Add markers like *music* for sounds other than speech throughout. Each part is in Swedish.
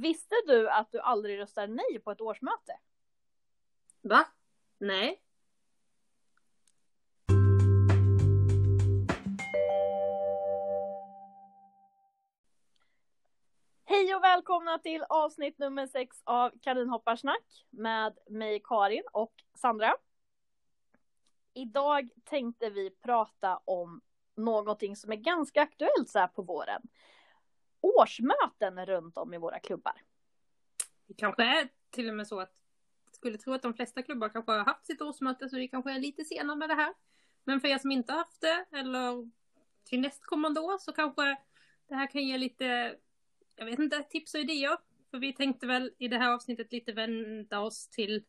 Visste du att du aldrig röstar nej på ett årsmöte? Va? Nej. Hej och välkomna till avsnitt nummer sex av Karin hoppar snack med mig Karin och Sandra. Idag tänkte vi prata om någonting som är ganska aktuellt så här på våren. Årsmöten runt om i våra klubbar. Det kanske är till och med så att jag skulle tro att de flesta klubbar kanske har haft sitt årsmöte så vi kanske är lite sena med det här. Men för er som inte haft det eller till nästkommande år så kanske det här kan ge lite, jag vet inte, tips och idéer. För vi tänkte väl i det här avsnittet lite vända oss till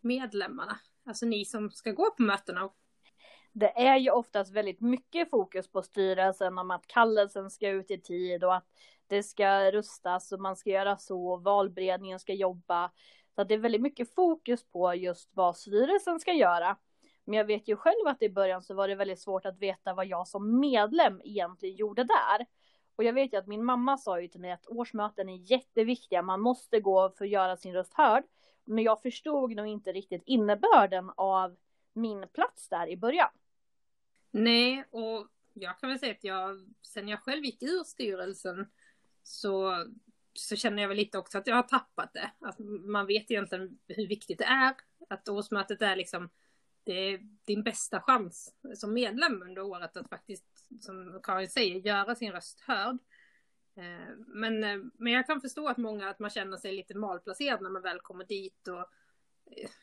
medlemmarna. Alltså ni som ska gå på mötena. Det är ju oftast väldigt mycket fokus på styrelsen om att kallelsen ska ut i tid och att det ska rustas och man ska göra så, valberedningen ska jobba. Så att det är väldigt mycket fokus på just vad styrelsen ska göra. Men jag vet ju själv att i början så var det väldigt svårt att veta vad jag som medlem egentligen gjorde där. Och jag vet ju att min mamma sa ju till mig att årsmöten är jätteviktiga, man måste gå för att göra sin röst hörd. Men jag förstod nog inte riktigt innebörden av min plats där i början. Nej, och jag kan väl säga att jag, sen jag själv gick ur styrelsen så, så känner jag väl lite också att jag har tappat det. Att man vet egentligen hur viktigt det är. Att årsmötet är liksom det är din bästa chans som medlem under året att faktiskt, som Karin säger, göra sin röst hörd. Eh, men, eh, men jag kan förstå att många, att man känner sig lite malplacerad när man väl kommer dit och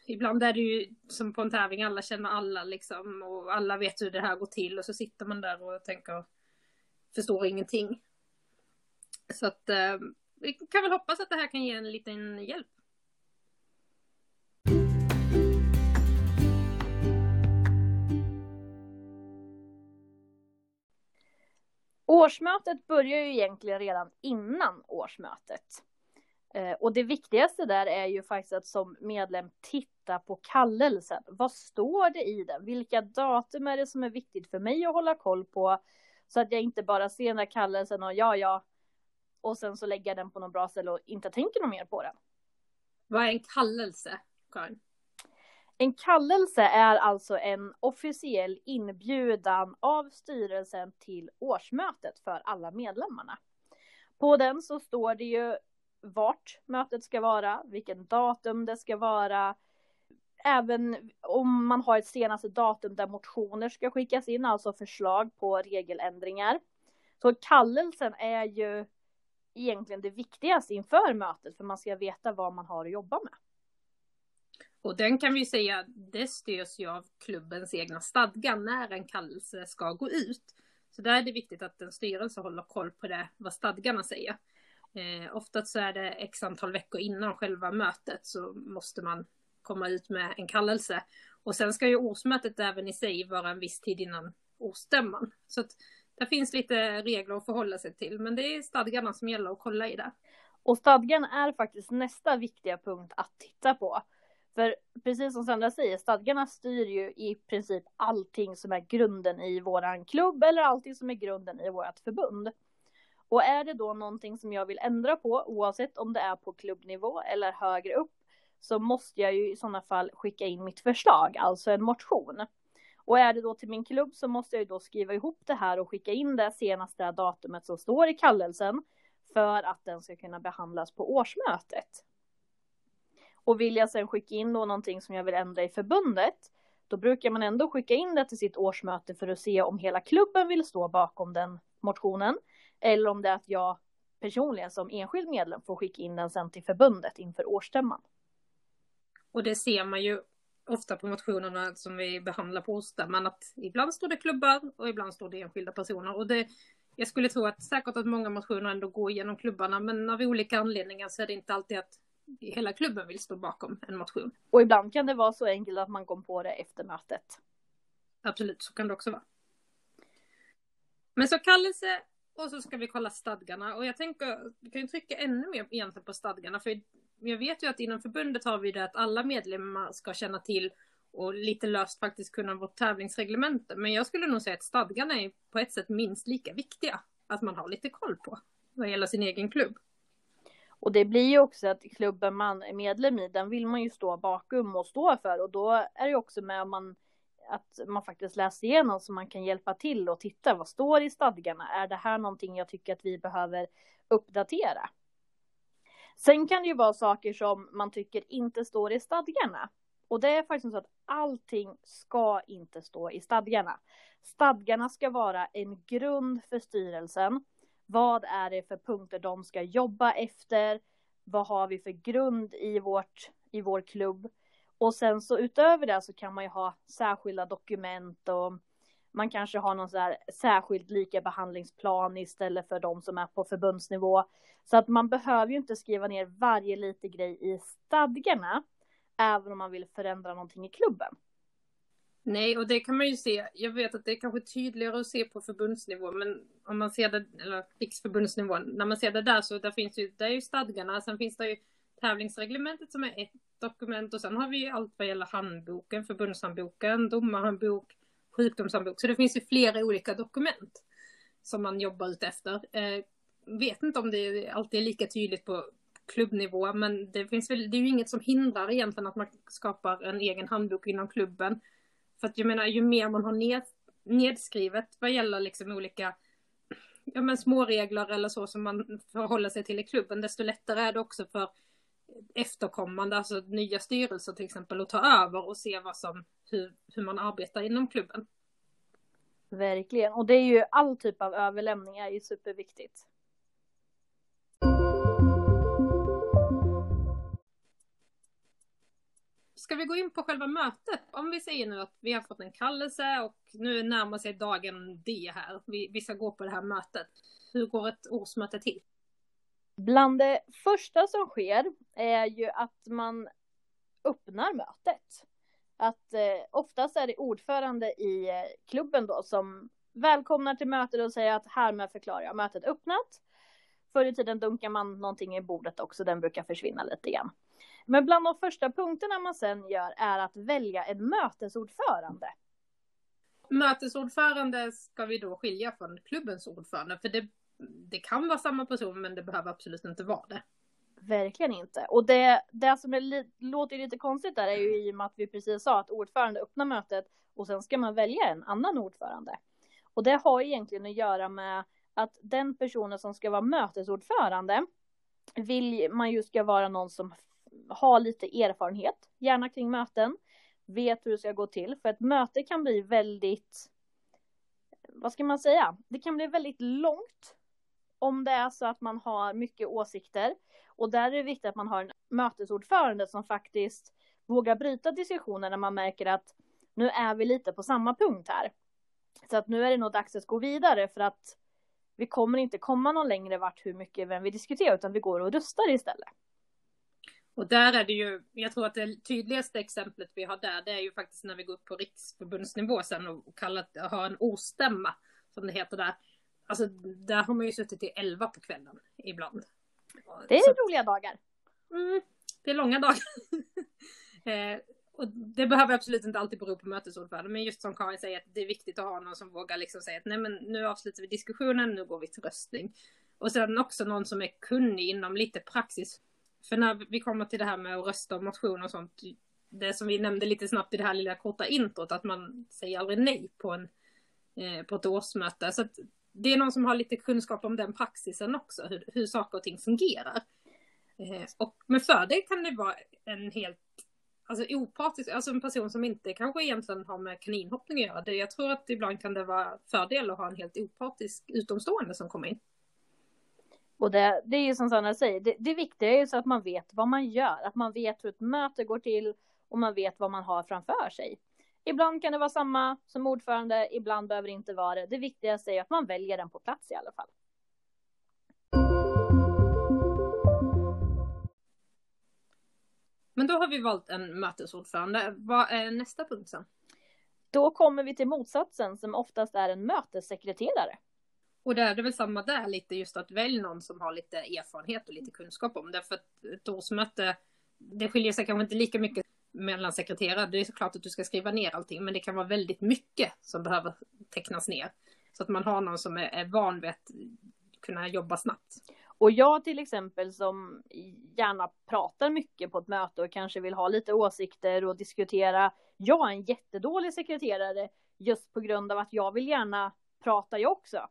ibland är det ju som på en tävling, alla känner alla liksom och alla vet hur det här går till och så sitter man där och tänker, förstår ingenting. Så att eh, vi kan väl hoppas att det här kan ge en liten hjälp. Årsmötet börjar ju egentligen redan innan årsmötet. Eh, och det viktigaste där är ju faktiskt att som medlem titta på kallelsen. Vad står det i den? Vilka datum är det som är viktigt för mig att hålla koll på? Så att jag inte bara ser den där kallelsen och ja, ja, och sen så lägger jag den på något bra ställe och inte tänker något mer på den. Vad är en kallelse, Karin? En kallelse är alltså en officiell inbjudan av styrelsen till årsmötet för alla medlemmarna. På den så står det ju vart mötet ska vara, vilken datum det ska vara, även om man har ett senaste datum där motioner ska skickas in, alltså förslag på regeländringar. Så kallelsen är ju egentligen det viktigaste inför mötet, för man ska veta vad man har att jobba med. Och den kan vi säga, det styrs ju av klubbens egna stadgar när en kallelse ska gå ut. Så där är det viktigt att en styrelse håller koll på det, vad stadgarna säger. Eh, oftast så är det x antal veckor innan själva mötet så måste man komma ut med en kallelse. Och sen ska ju årsmötet även i sig vara en viss tid innan årsstämman. Så att det finns lite regler att förhålla sig till, men det är stadgarna som gäller att kolla i det. Och stadgan är faktiskt nästa viktiga punkt att titta på. För precis som Sandra säger, stadgarna styr ju i princip allting som är grunden i våran klubb eller allting som är grunden i vårt förbund. Och är det då någonting som jag vill ändra på, oavsett om det är på klubbnivå eller högre upp, så måste jag ju i sådana fall skicka in mitt förslag, alltså en motion. Och är det då till min klubb så måste jag ju då skriva ihop det här och skicka in det senaste datumet som står i kallelsen för att den ska kunna behandlas på årsmötet. Och vill jag sedan skicka in då någonting som jag vill ändra i förbundet, då brukar man ändå skicka in det till sitt årsmöte för att se om hela klubben vill stå bakom den motionen. Eller om det är att jag personligen som enskild medlem får skicka in den sen till förbundet inför årsstämman. Och det ser man ju ofta på motionerna som vi behandlar på årsstämman att ibland står det klubbar och ibland står det enskilda personer. Och det, jag skulle tro att säkert att många motioner ändå går igenom klubbarna men av olika anledningar så är det inte alltid att hela klubben vill stå bakom en motion. Och ibland kan det vara så enkelt att man kom på det efter mötet. Absolut, så kan det också vara. Men så kallelse och så ska vi kolla stadgarna och jag tänker, vi kan ju trycka ännu mer egentligen på stadgarna för jag vet ju att inom förbundet har vi det att alla medlemmar ska känna till och lite löst faktiskt kunna vårt tävlingsreglemente. Men jag skulle nog säga att stadgarna är på ett sätt minst lika viktiga att man har lite koll på vad gäller sin egen klubb. Och det blir ju också att klubben man är medlem i, den vill man ju stå bakom och stå för och då är det också med om man att man faktiskt läser igenom så man kan hjälpa till och titta vad står i stadgarna. Är det här någonting jag tycker att vi behöver uppdatera? Sen kan det ju vara saker som man tycker inte står i stadgarna. Och det är faktiskt så att allting ska inte stå i stadgarna. Stadgarna ska vara en grund för styrelsen. Vad är det för punkter de ska jobba efter? Vad har vi för grund i, vårt, i vår klubb? Och sen så utöver det så kan man ju ha särskilda dokument och man kanske har någon så här särskild likabehandlingsplan istället för de som är på förbundsnivå. Så att man behöver ju inte skriva ner varje liten grej i stadgarna, även om man vill förändra någonting i klubben. Nej, och det kan man ju se. Jag vet att det är kanske tydligare att se på förbundsnivå, men om man ser det, eller riksförbundsnivå, när man ser det där så där finns ju, där är ju stadgarna, sen finns det ju tävlingsreglementet som är ett dokument och sen har vi ju allt vad gäller handboken, förbundshandboken, domarhandbok, sjukdomshandbok. Så det finns ju flera olika dokument som man jobbar ut efter. Eh, vet inte om det alltid är lika tydligt på klubbnivå, men det finns väl, det är ju inget som hindrar egentligen att man skapar en egen handbok inom klubben. För att jag menar, ju mer man har ned, nedskrivet vad gäller liksom olika ja, men småregler eller så som man förhåller sig till i klubben, desto lättare är det också för efterkommande, alltså nya styrelser till exempel, att ta över och se vad som, hur, hur man arbetar inom klubben. Verkligen, och det är ju all typ av överlämning är ju superviktigt. Ska vi gå in på själva mötet? Om vi säger nu att vi har fått en kallelse och nu närmar sig dagen D här. Vi, vi ska gå på det här mötet. Hur går ett årsmöte till? Bland det första som sker är ju att man öppnar mötet. Att eh, oftast är det ordförande i eh, klubben då som välkomnar till mötet och säger att härmed förklarar jag mötet öppnat. Förr i tiden dunkar man någonting i bordet också, den brukar försvinna lite grann. Men bland de första punkterna man sen gör är att välja en mötesordförande. Mötesordförande ska vi då skilja från klubbens ordförande, för det det kan vara samma person men det behöver absolut inte vara det. Verkligen inte. Och det, det som är, låter lite konstigt där är ju i och med att vi precis sa att ordförande öppnar mötet och sen ska man välja en annan ordförande. Och det har egentligen att göra med att den personen som ska vara mötesordförande vill man ju ska vara någon som har lite erfarenhet, gärna kring möten, vet hur det ska gå till. För ett möte kan bli väldigt, vad ska man säga, det kan bli väldigt långt om det är så att man har mycket åsikter. Och där är det viktigt att man har en mötesordförande som faktiskt vågar bryta diskussionen när man märker att nu är vi lite på samma punkt här. Så att nu är det nog dags att gå vidare för att vi kommer inte komma någon längre vart hur mycket vem vi diskuterar utan vi går och röstar istället. Och där är det ju, jag tror att det tydligaste exemplet vi har där, det är ju faktiskt när vi går upp på riksförbundsnivå sen och kallar, har en ostämma, som det heter där. Alltså där har man ju suttit till elva på kvällen ibland. Det är Så, roliga dagar. Mm, det är långa dagar. *laughs* eh, och det behöver absolut inte alltid bero på mötesordförande, men just som Karin säger att det är viktigt att ha någon som vågar liksom säga att nej men nu avslutar vi diskussionen, nu går vi till röstning. Och sen också någon som är kunnig inom lite praxis. För när vi kommer till det här med att rösta om motioner och sånt, det som vi nämnde lite snabbt i det här lilla korta introt, att man säger aldrig nej på, en, eh, på ett årsmöte. Så att det är någon som har lite kunskap om den praxisen också, hur, hur saker och ting fungerar. Eh, och med fördel kan det vara en helt alltså opartisk, alltså en person som inte kanske egentligen har med kaninhoppning att göra. Det, jag tror att ibland kan det vara fördel att ha en helt opartisk utomstående som kommer in. Och det, det är ju som Sanna säger, det, det viktiga är ju så att man vet vad man gör, att man vet hur ett möte går till och man vet vad man har framför sig. Ibland kan det vara samma som ordförande, ibland behöver det inte vara det. Det viktigaste är att man väljer den på plats i alla fall. Men då har vi valt en mötesordförande. Vad är nästa punkt sen? Då kommer vi till motsatsen som oftast är en mötessekreterare. Och det är det väl samma där lite just att välja någon som har lite erfarenhet och lite kunskap om det. För att ett årsmöte, det skiljer sig kanske inte lika mycket mellansekreterare, det är såklart att du ska skriva ner allting, men det kan vara väldigt mycket som behöver tecknas ner. Så att man har någon som är, är van vid att kunna jobba snabbt. Och jag till exempel som gärna pratar mycket på ett möte och kanske vill ha lite åsikter och diskutera. Jag är en jättedålig sekreterare just på grund av att jag vill gärna prata jag också.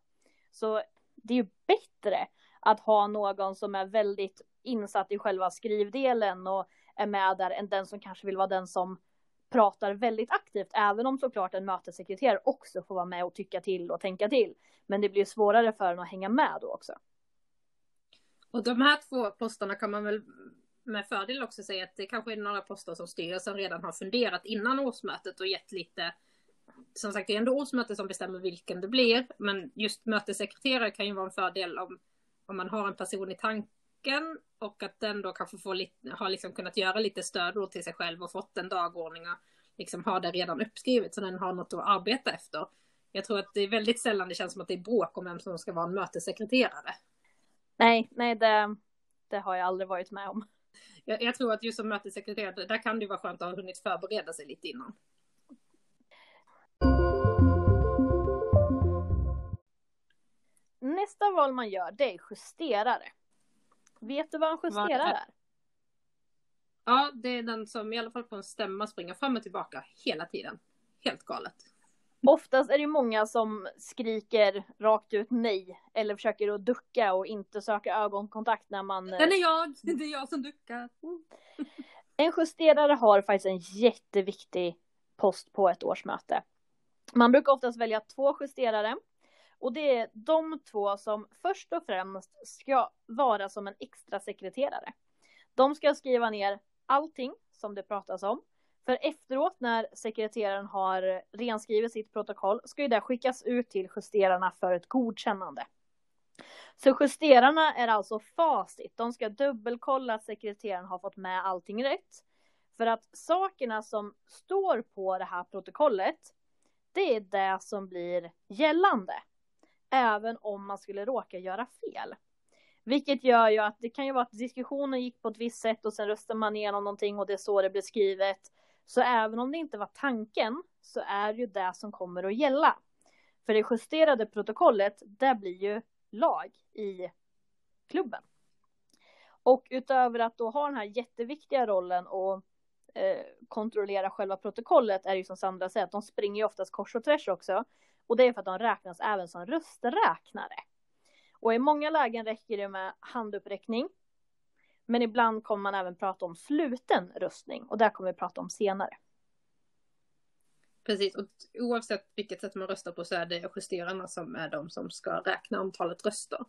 Så det är ju bättre att ha någon som är väldigt insatt i själva skrivdelen och är med där än den som kanske vill vara den som pratar väldigt aktivt, även om såklart en mötessekreterare också får vara med och tycka till och tänka till. Men det blir svårare för en att hänga med då också. Och de här två posterna kan man väl med fördel också säga att det kanske är några poster som styrelsen redan har funderat innan årsmötet och gett lite som sagt, det är ändå årsmötet som bestämmer vilken det blir, men just mötessekreterare kan ju vara en fördel om, om man har en person i tanken och att den då kanske får lite, har liksom kunnat göra lite stödord till sig själv och fått en dagordning och liksom har det redan uppskrivet så den har något att arbeta efter. Jag tror att det är väldigt sällan det känns som att det är bråk om vem som ska vara en mötessekreterare. Nej, nej, det, det har jag aldrig varit med om. Jag, jag tror att just som mötessekreterare, där kan det vara skönt att ha hunnit förbereda sig lite innan. Nästa val man gör, det är justerare. Vet du vad en justerare är? Ja, det är den som i alla fall på en stämma springer fram och tillbaka hela tiden. Helt galet. Oftast är det många som skriker rakt ut nej eller försöker att ducka och inte söka ögonkontakt när man... Den är jag! Det är jag som duckar. *laughs* En justerare har faktiskt en jätteviktig post på ett årsmöte. Man brukar oftast välja två justerare och det är de två som först och främst ska vara som en extra sekreterare. De ska skriva ner allting som det pratas om. För efteråt när sekreteraren har renskrivit sitt protokoll ska ju det skickas ut till justerarna för ett godkännande. Så justerarna är alltså facit. De ska dubbelkolla att sekreteraren har fått med allting rätt. För att sakerna som står på det här protokollet, det är det som blir gällande även om man skulle råka göra fel. Vilket gör ju att det kan ju vara att diskussionen gick på ett visst sätt och sen röstar man igenom någonting och det är så det blir skrivet. Så även om det inte var tanken så är ju det som kommer att gälla. För det justerade protokollet, det blir ju lag i klubben. Och utöver att då ha den här jätteviktiga rollen och eh, kontrollera själva protokollet är ju som Sandra säger att de springer ju oftast kors och tvärs också. Och det är för att de räknas även som rösträknare. Och i många lägen räcker det med handuppräckning. Men ibland kommer man även prata om sluten röstning och det kommer vi prata om senare. Precis, och oavsett vilket sätt man röstar på så är det justerarna som är de som ska räkna antalet röster.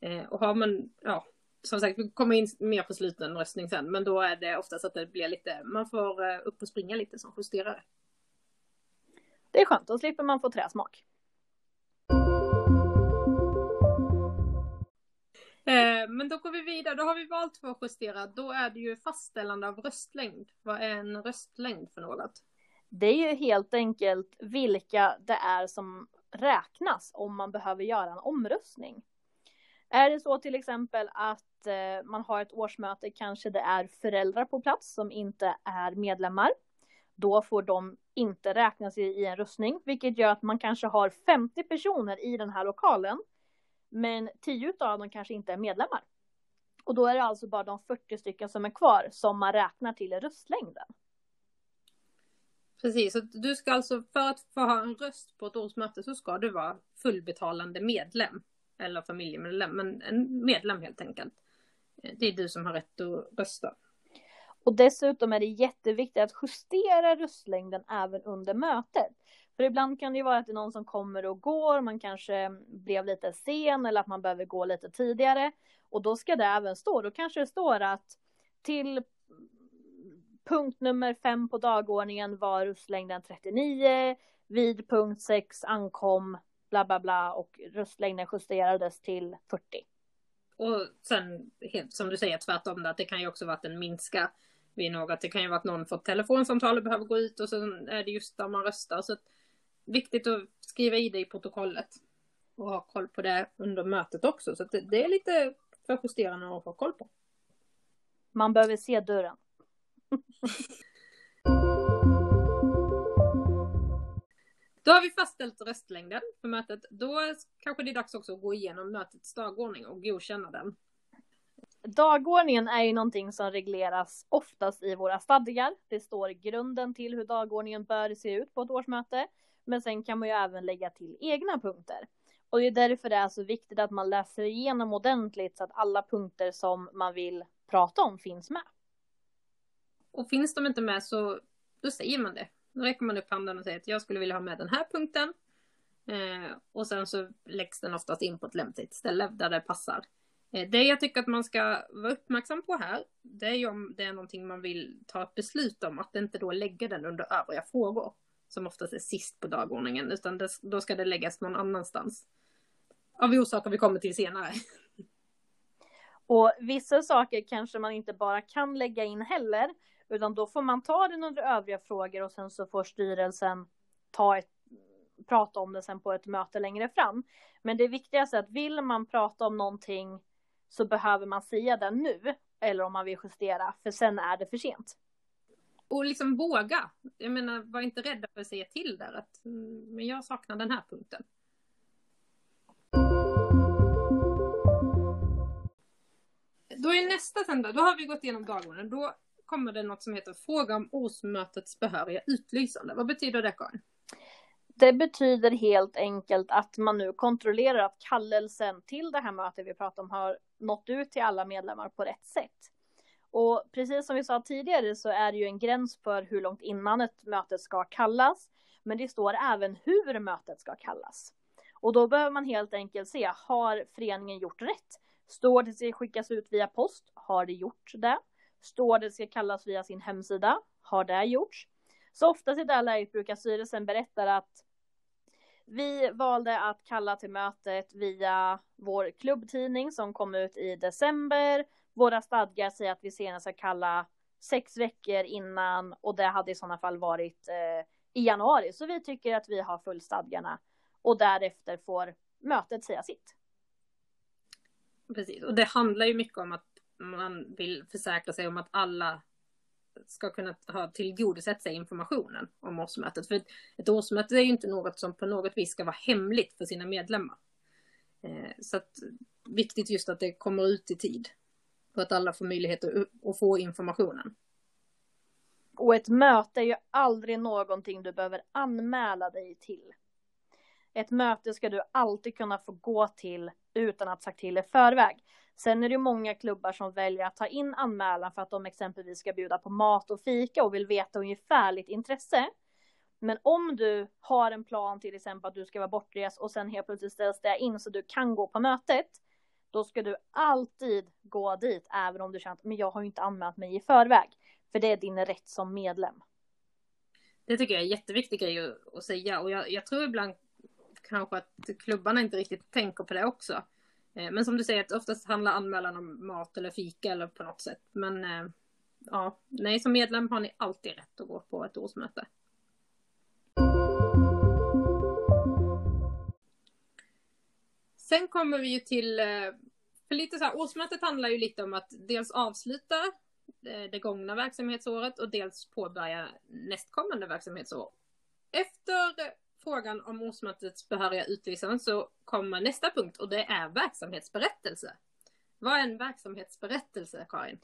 Eh, och har man, ja, som sagt, vi kommer in mer på sluten röstning sen, men då är det oftast att det blir lite, man får eh, upp och springa lite som justerare. Det är skönt, då slipper man få träsmak. Eh, men då går vi vidare, då har vi valt två justera. Då är det ju fastställande av röstlängd. Vad är en röstlängd för något? Det är ju helt enkelt vilka det är som räknas om man behöver göra en omröstning. Är det så till exempel att eh, man har ett årsmöte, kanske det är föräldrar på plats som inte är medlemmar då får de inte räknas i en röstning, vilket gör att man kanske har 50 personer i den här lokalen, men 10 av dem kanske inte är medlemmar. Och då är det alltså bara de 40 stycken som är kvar som man räknar till röstlängden. Precis, så du ska alltså för att få ha en röst på ett årsmöte så ska du vara fullbetalande medlem. Eller familjemedlem, men en medlem helt enkelt. Eh, det är du som har rätt att rösta. Och dessutom är det jätteviktigt att justera röstlängden även under mötet. För ibland kan det ju vara att det är någon som kommer och går, man kanske blev lite sen eller att man behöver gå lite tidigare. Och då ska det även stå, då kanske det står att till punkt nummer fem på dagordningen var röstlängden 39, vid punkt 6 ankom bla bla bla och röstlängden justerades till 40. Och sen helt som du säger tvärtom att det kan ju också vara att den minskar vid något. Det kan ju vara att någon får telefonsamtal och behöver gå ut och så är det just där man röstar. Så viktigt att skriva i det i protokollet. Och ha koll på det under mötet också. Så det, det, är lite för justerande att få koll på. Man behöver se dörren. *laughs* Då har vi fastställt röstlängden för mötet. Då kanske det är dags också att gå igenom mötets dagordning och godkänna den. Dagordningen är ju någonting som regleras oftast i våra stadgar. Det står grunden till hur dagordningen bör se ut på ett årsmöte. Men sen kan man ju även lägga till egna punkter. Och det är därför det är så viktigt att man läser igenom ordentligt så att alla punkter som man vill prata om finns med. Och finns de inte med så då säger man det. Då räcker man upp handen och säger att jag skulle vilja ha med den här punkten. Eh, och sen så läggs den oftast in på ett lämpligt ställe där det passar. Eh, det jag tycker att man ska vara uppmärksam på här, det är ju om det är någonting man vill ta ett beslut om, att inte då lägga den under övriga frågor, som oftast är sist på dagordningen, utan det, då ska det läggas någon annanstans. Av orsaker vi kommer till senare. Och vissa saker kanske man inte bara kan lägga in heller, utan då får man ta den under övriga frågor och sen så får styrelsen ta ett, prata om det sen på ett möte längre fram. Men det viktigaste är att vill man prata om någonting så behöver man säga det nu, eller om man vill justera, för sen är det för sent. Och liksom våga. Jag menar, var inte rädda för att säga till där att mm, men jag saknar den här punkten. Då är nästa sen då, då har vi gått igenom dagordningen. Då kommer det något som heter fråga om årsmötets behöriga utlysande. Vad betyder det Karin? Det betyder helt enkelt att man nu kontrollerar att kallelsen till det här mötet vi pratar om har nått ut till alla medlemmar på rätt sätt. Och precis som vi sa tidigare så är det ju en gräns för hur långt innan ett möte ska kallas. Men det står även hur mötet ska kallas. Och då behöver man helt enkelt se, har föreningen gjort rätt? Står det ska skickas ut via post? Har det gjort det? Står det ska kallas via sin hemsida? Har det gjorts? Så oftast i det här läget brukar styrelsen berätta att vi valde att kalla till mötet via vår klubbtidning som kom ut i december. Våra stadgar säger att vi senast ska kalla sex veckor innan och det hade i sådana fall varit eh, i januari. Så vi tycker att vi har fullstadgarna och därefter får mötet säga sitt. Precis, och det handlar ju mycket om att man vill försäkra sig om att alla ska kunna ha tillgodosett sig informationen om årsmötet. För ett årsmöte är ju inte något som på något vis ska vara hemligt för sina medlemmar. Eh, så att viktigt just att det kommer ut i tid. För att alla får möjlighet att få informationen. Och ett möte är ju aldrig någonting du behöver anmäla dig till. Ett möte ska du alltid kunna få gå till utan att sagt till i förväg. Sen är det många klubbar som väljer att ta in anmälan för att de exempelvis ska bjuda på mat och fika och vill veta ungefärligt intresse. Men om du har en plan till exempel att du ska vara bortrest och sen helt plötsligt ställs det in så du kan gå på mötet. Då ska du alltid gå dit även om du känner att men jag har ju inte anmält mig i förväg. För det är din rätt som medlem. Det tycker jag är en jätteviktig grej att säga och jag, jag tror ibland kanske att klubbarna inte riktigt tänker på det också. Eh, men som du säger, att oftast handlar anmälan om mat eller fika eller på något sätt. Men eh, ja, nej, som medlem har ni alltid rätt att gå på ett årsmöte. Sen kommer vi ju till, eh, för lite så här, årsmötet handlar ju lite om att dels avsluta det gångna verksamhetsåret och dels påbörja nästkommande verksamhetsår. Efter frågan om årsmötets behöriga utlysande så kommer nästa punkt och det är verksamhetsberättelse. Vad är en verksamhetsberättelse, Karin?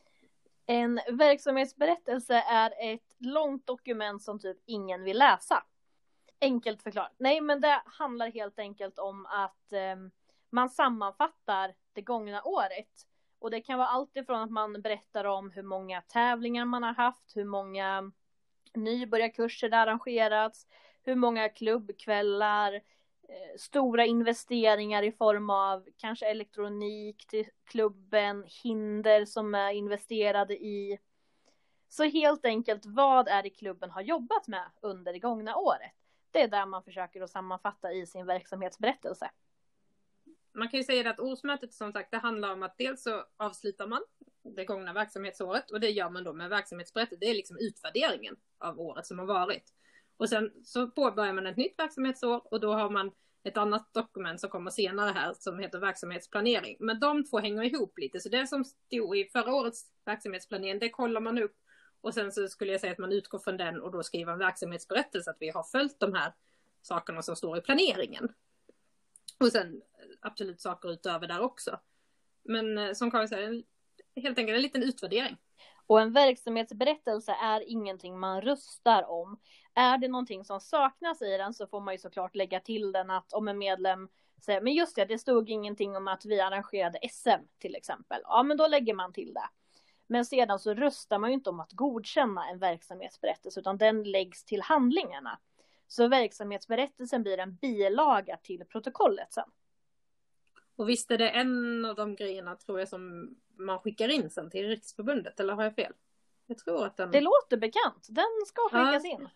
En verksamhetsberättelse är ett långt dokument som typ ingen vill läsa. Enkelt förklarat. Nej, men det handlar helt enkelt om att eh, man sammanfattar det gångna året. Och det kan vara allt ifrån att man berättar om hur många tävlingar man har haft, hur många nybörjarkurser det arrangerats, hur många klubbkvällar, eh, stora investeringar i form av kanske elektronik till klubben, hinder som är investerade i. Så helt enkelt, vad är det klubben har jobbat med under det gångna året? Det är där man försöker att sammanfatta i sin verksamhetsberättelse. Man kan ju säga att årsmötet som sagt, det handlar om att dels så avslutar man det gångna verksamhetsåret och det gör man då med verksamhetsberättelse. Det är liksom utvärderingen av året som har varit. Och sen så påbörjar man ett nytt verksamhetsår och då har man ett annat dokument som kommer senare här som heter verksamhetsplanering. Men de två hänger ihop lite, så det som stod i förra årets verksamhetsplanering, det kollar man upp och sen så skulle jag säga att man utgår från den och då skriver en verksamhetsberättelse att vi har följt de här sakerna som står i planeringen. Och sen eh, absolut saker utöver där också. Men eh, som Karin säger, helt enkelt en liten utvärdering. Och en verksamhetsberättelse är ingenting man röstar om. Är det någonting som saknas i den så får man ju såklart lägga till den att om en medlem säger men just det, det stod ingenting om att vi arrangerade SM till exempel. Ja, men då lägger man till det. Men sedan så röstar man ju inte om att godkänna en verksamhetsberättelse utan den läggs till handlingarna. Så verksamhetsberättelsen blir en bilaga till protokollet sen. Och visst är det en av de grejerna tror jag som man skickar in sen till Riksförbundet, eller har jag fel? Jag tror att den... Det låter bekant, den ska skickas ja, in.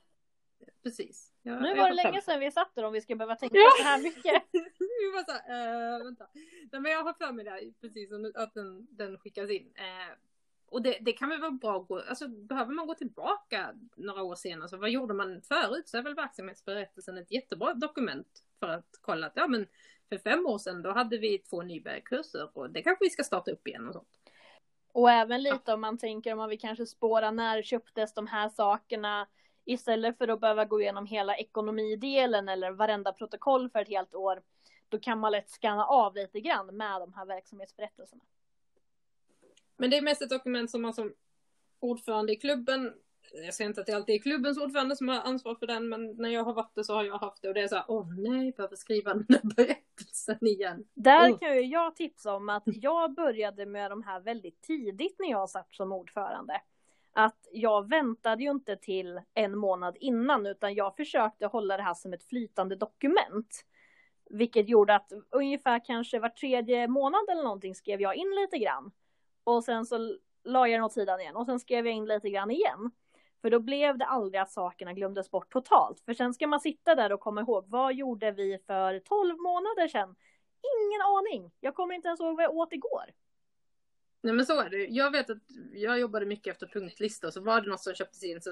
Precis. Jag, nu var det länge sedan vi satt där om vi ska behöva tänka ja. *laughs* så här mycket. vi var så här, äh, vänta. Nej, men jag har för mig det, precis, att den, den skickas in. Äh, och det, det, kan väl vara bra att gå, alltså behöver man gå tillbaka några år senare, så vad gjorde man förut? Så är väl verksamhetsberättelsen ett jättebra dokument för att kolla att ja men för fem år sedan då hade vi två nybörjarkurser och det kanske vi ska starta upp igen och sånt. Och även lite om man tänker om man vill kanske spåra när köptes de här sakerna istället för att behöva gå igenom hela ekonomidelen eller varenda protokoll för ett helt år. Då kan man lätt scanna av lite grann med de här verksamhetsberättelserna. Men det är mest ett dokument som man som ordförande i klubben jag säger inte att det alltid är klubbens ordförande som har ansvar för den, men när jag har varit det så har jag haft det och det är så här, åh nej, jag behöver skriva den där berättelsen igen. Där oh. kan ju jag tipsa om att jag började med de här väldigt tidigt när jag satt som ordförande. Att jag väntade ju inte till en månad innan, utan jag försökte hålla det här som ett flytande dokument. Vilket gjorde att ungefär kanske var tredje månad eller någonting skrev jag in lite grann. Och sen så la jag den åt sidan igen och sen skrev jag in lite grann igen. För då blev det aldrig att sakerna glömdes bort totalt. För sen ska man sitta där och komma ihåg, vad gjorde vi för 12 månader sedan? Ingen aning. Jag kommer inte ens ihåg vad jag åt igår. Nej men så är det. Jag vet att jag jobbade mycket efter punktlistor, så var det något som köptes in så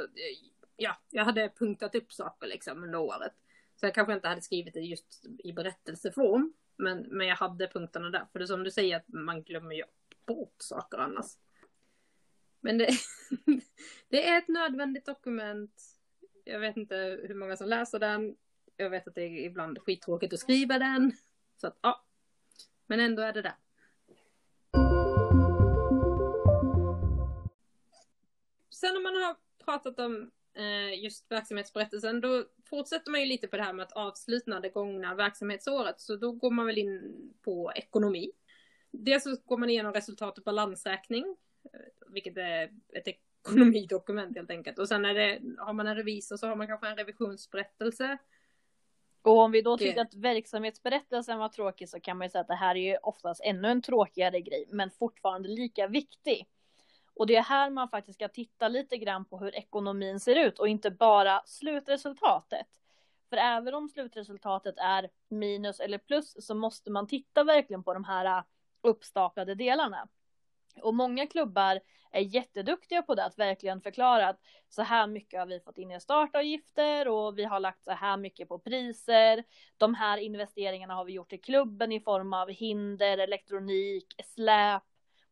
ja, jag hade punktat upp saker liksom under året. Så jag kanske inte hade skrivit det just i berättelseform. Men, men jag hade punkterna där. För det är som du säger att man glömmer ju bort saker annars. Men det, *laughs* det är ett nödvändigt dokument. Jag vet inte hur många som läser den. Jag vet att det är ibland skittråkigt att skriva den. Så att ja. Men ändå är det där. Sen när man har pratat om eh, just verksamhetsberättelsen, då fortsätter man ju lite på det här med att avsluta det gångna verksamhetsåret. Så då går man väl in på ekonomi. Dels så går man igenom resultat och balansräkning vilket är ett ekonomidokument helt enkelt. Och sen är det, har man en revisor så har man kanske en revisionsberättelse. Och om vi då tyckte att verksamhetsberättelsen var tråkig så kan man ju säga att det här är ju oftast ännu en tråkigare grej, men fortfarande lika viktig. Och det är här man faktiskt ska titta lite grann på hur ekonomin ser ut och inte bara slutresultatet. För även om slutresultatet är minus eller plus så måste man titta verkligen på de här uppstaplade delarna. Och många klubbar är jätteduktiga på det, att verkligen förklara att så här mycket har vi fått in i startavgifter och vi har lagt så här mycket på priser. De här investeringarna har vi gjort i klubben i form av hinder, elektronik, släp,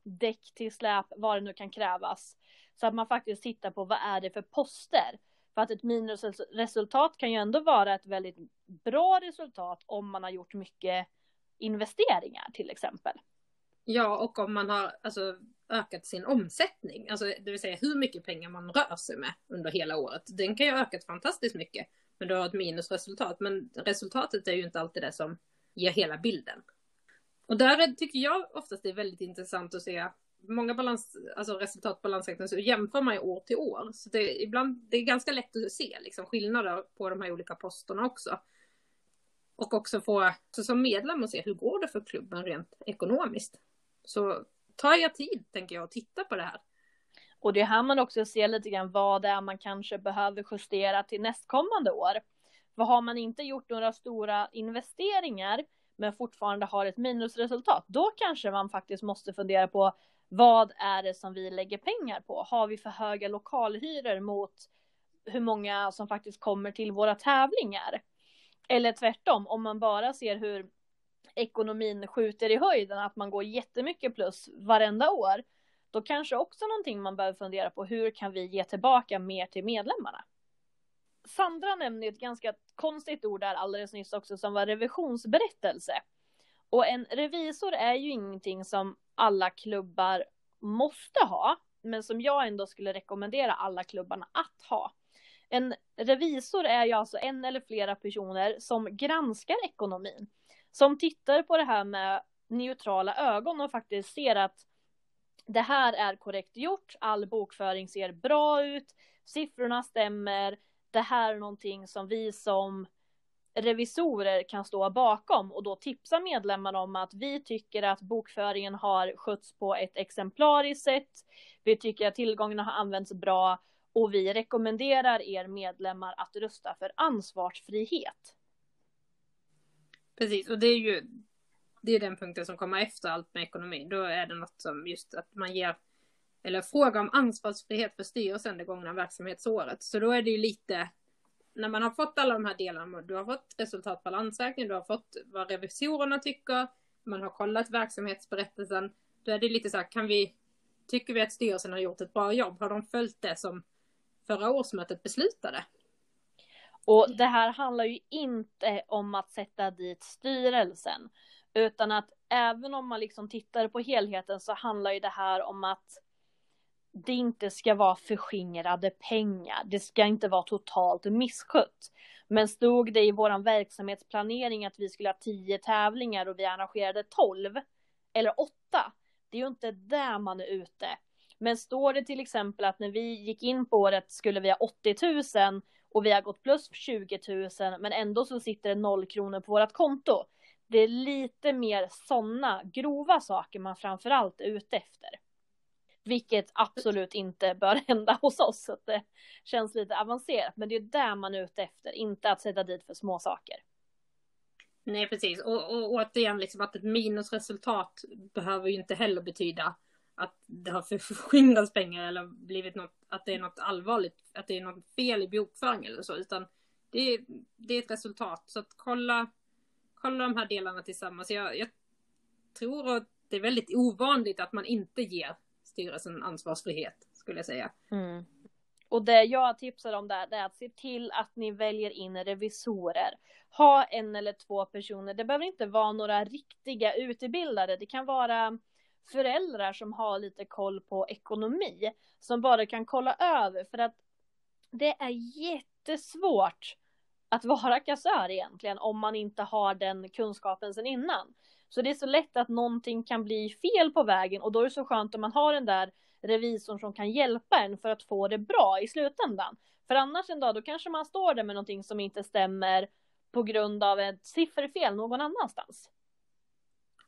däck till släp, vad det nu kan krävas. Så att man faktiskt tittar på vad är det för poster. För att ett minusresultat kan ju ändå vara ett väldigt bra resultat om man har gjort mycket investeringar till exempel. Ja, och om man har alltså, ökat sin omsättning, alltså det vill säga hur mycket pengar man rör sig med under hela året. Den kan ju ha ökat fantastiskt mycket, men du har ett minusresultat. Men resultatet är ju inte alltid det som ger hela bilden. Och där tycker jag oftast det är väldigt intressant att se många balans, alltså resultat balansräkningar så jämför man ju år till år. Så det, ibland, det är ganska lätt att se liksom, skillnader på de här olika posterna också. Och också få, så som medlem, att se hur går det för klubben rent ekonomiskt. Så tar jag tid, tänker jag, och titta på det här. Och det är här man också ser lite grann vad det är man kanske behöver justera till nästkommande år. För har man inte gjort några stora investeringar men fortfarande har ett minusresultat, då kanske man faktiskt måste fundera på vad är det som vi lägger pengar på? Har vi för höga lokalhyror mot hur många som faktiskt kommer till våra tävlingar? Eller tvärtom, om man bara ser hur ekonomin skjuter i höjden, att man går jättemycket plus varenda år, då kanske också någonting man behöver fundera på, hur kan vi ge tillbaka mer till medlemmarna? Sandra nämnde ett ganska konstigt ord där alldeles nyss också som var revisionsberättelse. Och en revisor är ju ingenting som alla klubbar måste ha, men som jag ändå skulle rekommendera alla klubbarna att ha. En revisor är ju alltså en eller flera personer som granskar ekonomin. Som tittar på det här med neutrala ögon och faktiskt ser att det här är korrekt gjort, all bokföring ser bra ut, siffrorna stämmer, det här är någonting som vi som revisorer kan stå bakom och då tipsa medlemmarna om att vi tycker att bokföringen har skötts på ett exemplariskt sätt. Vi tycker att tillgångarna har använts bra och vi rekommenderar er medlemmar att rösta för ansvarsfrihet. Precis, och det är ju det är den punkten som kommer efter allt med ekonomi. Då är det något som just att man ger eller fråga om ansvarsfrihet för styrelsen det gångna verksamhetsåret. Så då är det ju lite när man har fått alla de här delarna, du har fått resultatbalansräkning, du har fått vad revisorerna tycker, man har kollat verksamhetsberättelsen, då är det lite så här, kan vi, tycker vi att styrelsen har gjort ett bra jobb? Har de följt det som förra årsmötet beslutade? Och det här handlar ju inte om att sätta dit styrelsen, utan att även om man liksom tittar på helheten så handlar ju det här om att det inte ska vara förskingrade pengar. Det ska inte vara totalt misskött. Men stod det i vår verksamhetsplanering att vi skulle ha tio tävlingar och vi arrangerade tolv eller åtta, det är ju inte där man är ute. Men står det till exempel att när vi gick in på året skulle vi ha 80 000 och vi har gått plus 20 000 men ändå så sitter det noll kronor på vårt konto. Det är lite mer sådana grova saker man framförallt är ute efter. Vilket absolut inte bör *laughs* hända hos oss. Så det känns lite avancerat. Men det är där man är ute efter, inte att sätta dit för små saker. Nej, precis. Och, och, och återigen, liksom att ett minusresultat behöver ju inte heller betyda att det har förskingrats pengar eller blivit något, att det är något allvarligt, att det är något fel i bokföringen eller så, utan det är, det är ett resultat. Så att kolla, kolla de här delarna tillsammans. Jag, jag tror att det är väldigt ovanligt att man inte ger styrelsen ansvarsfrihet skulle jag säga. Mm. Och det jag tipsar om där, det är att se till att ni väljer in revisorer. Ha en eller två personer. Det behöver inte vara några riktiga utbildade. Det kan vara föräldrar som har lite koll på ekonomi. Som bara kan kolla över. För att det är jättesvårt att vara *laughs* kassör egentligen om man inte har den kunskapen sedan innan. Så det är så lätt att någonting kan bli fel på vägen och då är det så skönt om man har den där revisorn som kan hjälpa en för att få det bra i slutändan. För annars en dag då kanske man står där med någonting som inte stämmer på grund av ett sifferfel någon annanstans.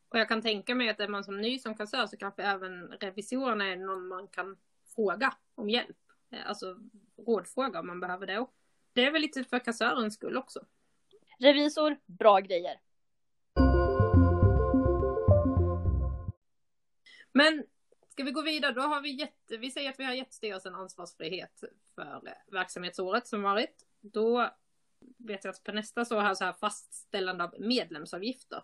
Och jag kan tänka mig att är man som ny som kassör så kanske även revisorerna är någon man kan fråga om hjälp. Eh, alltså rådfråga om man behöver det. Det är väl lite för kassörens skull också. Revisor, bra grejer. Men ska vi gå vidare, då har vi gett, vi säger att vi har gett styrelsen ansvarsfrihet för verksamhetsåret som varit. Då vet jag att på nästa så har så här fastställande av medlemsavgifter.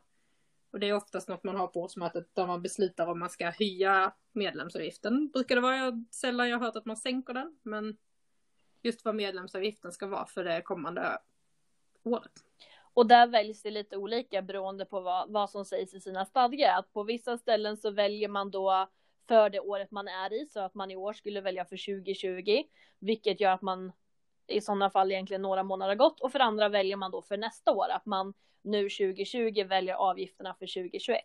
Och det är oftast något man har på årsmötet där man beslutar om man ska höja medlemsavgiften. Brukar det vara sällan jag har hört att man sänker den, men just vad medlemsavgiften ska vara för det kommande året. Och där väljs det lite olika beroende på vad, vad som sägs i sina stadgar. Att på vissa ställen så väljer man då för det året man är i, så att man i år skulle välja för 2020, vilket gör att man i sådana fall egentligen några månader gått och för andra väljer man då för nästa år, att man nu 2020 väljer avgifterna för 2021.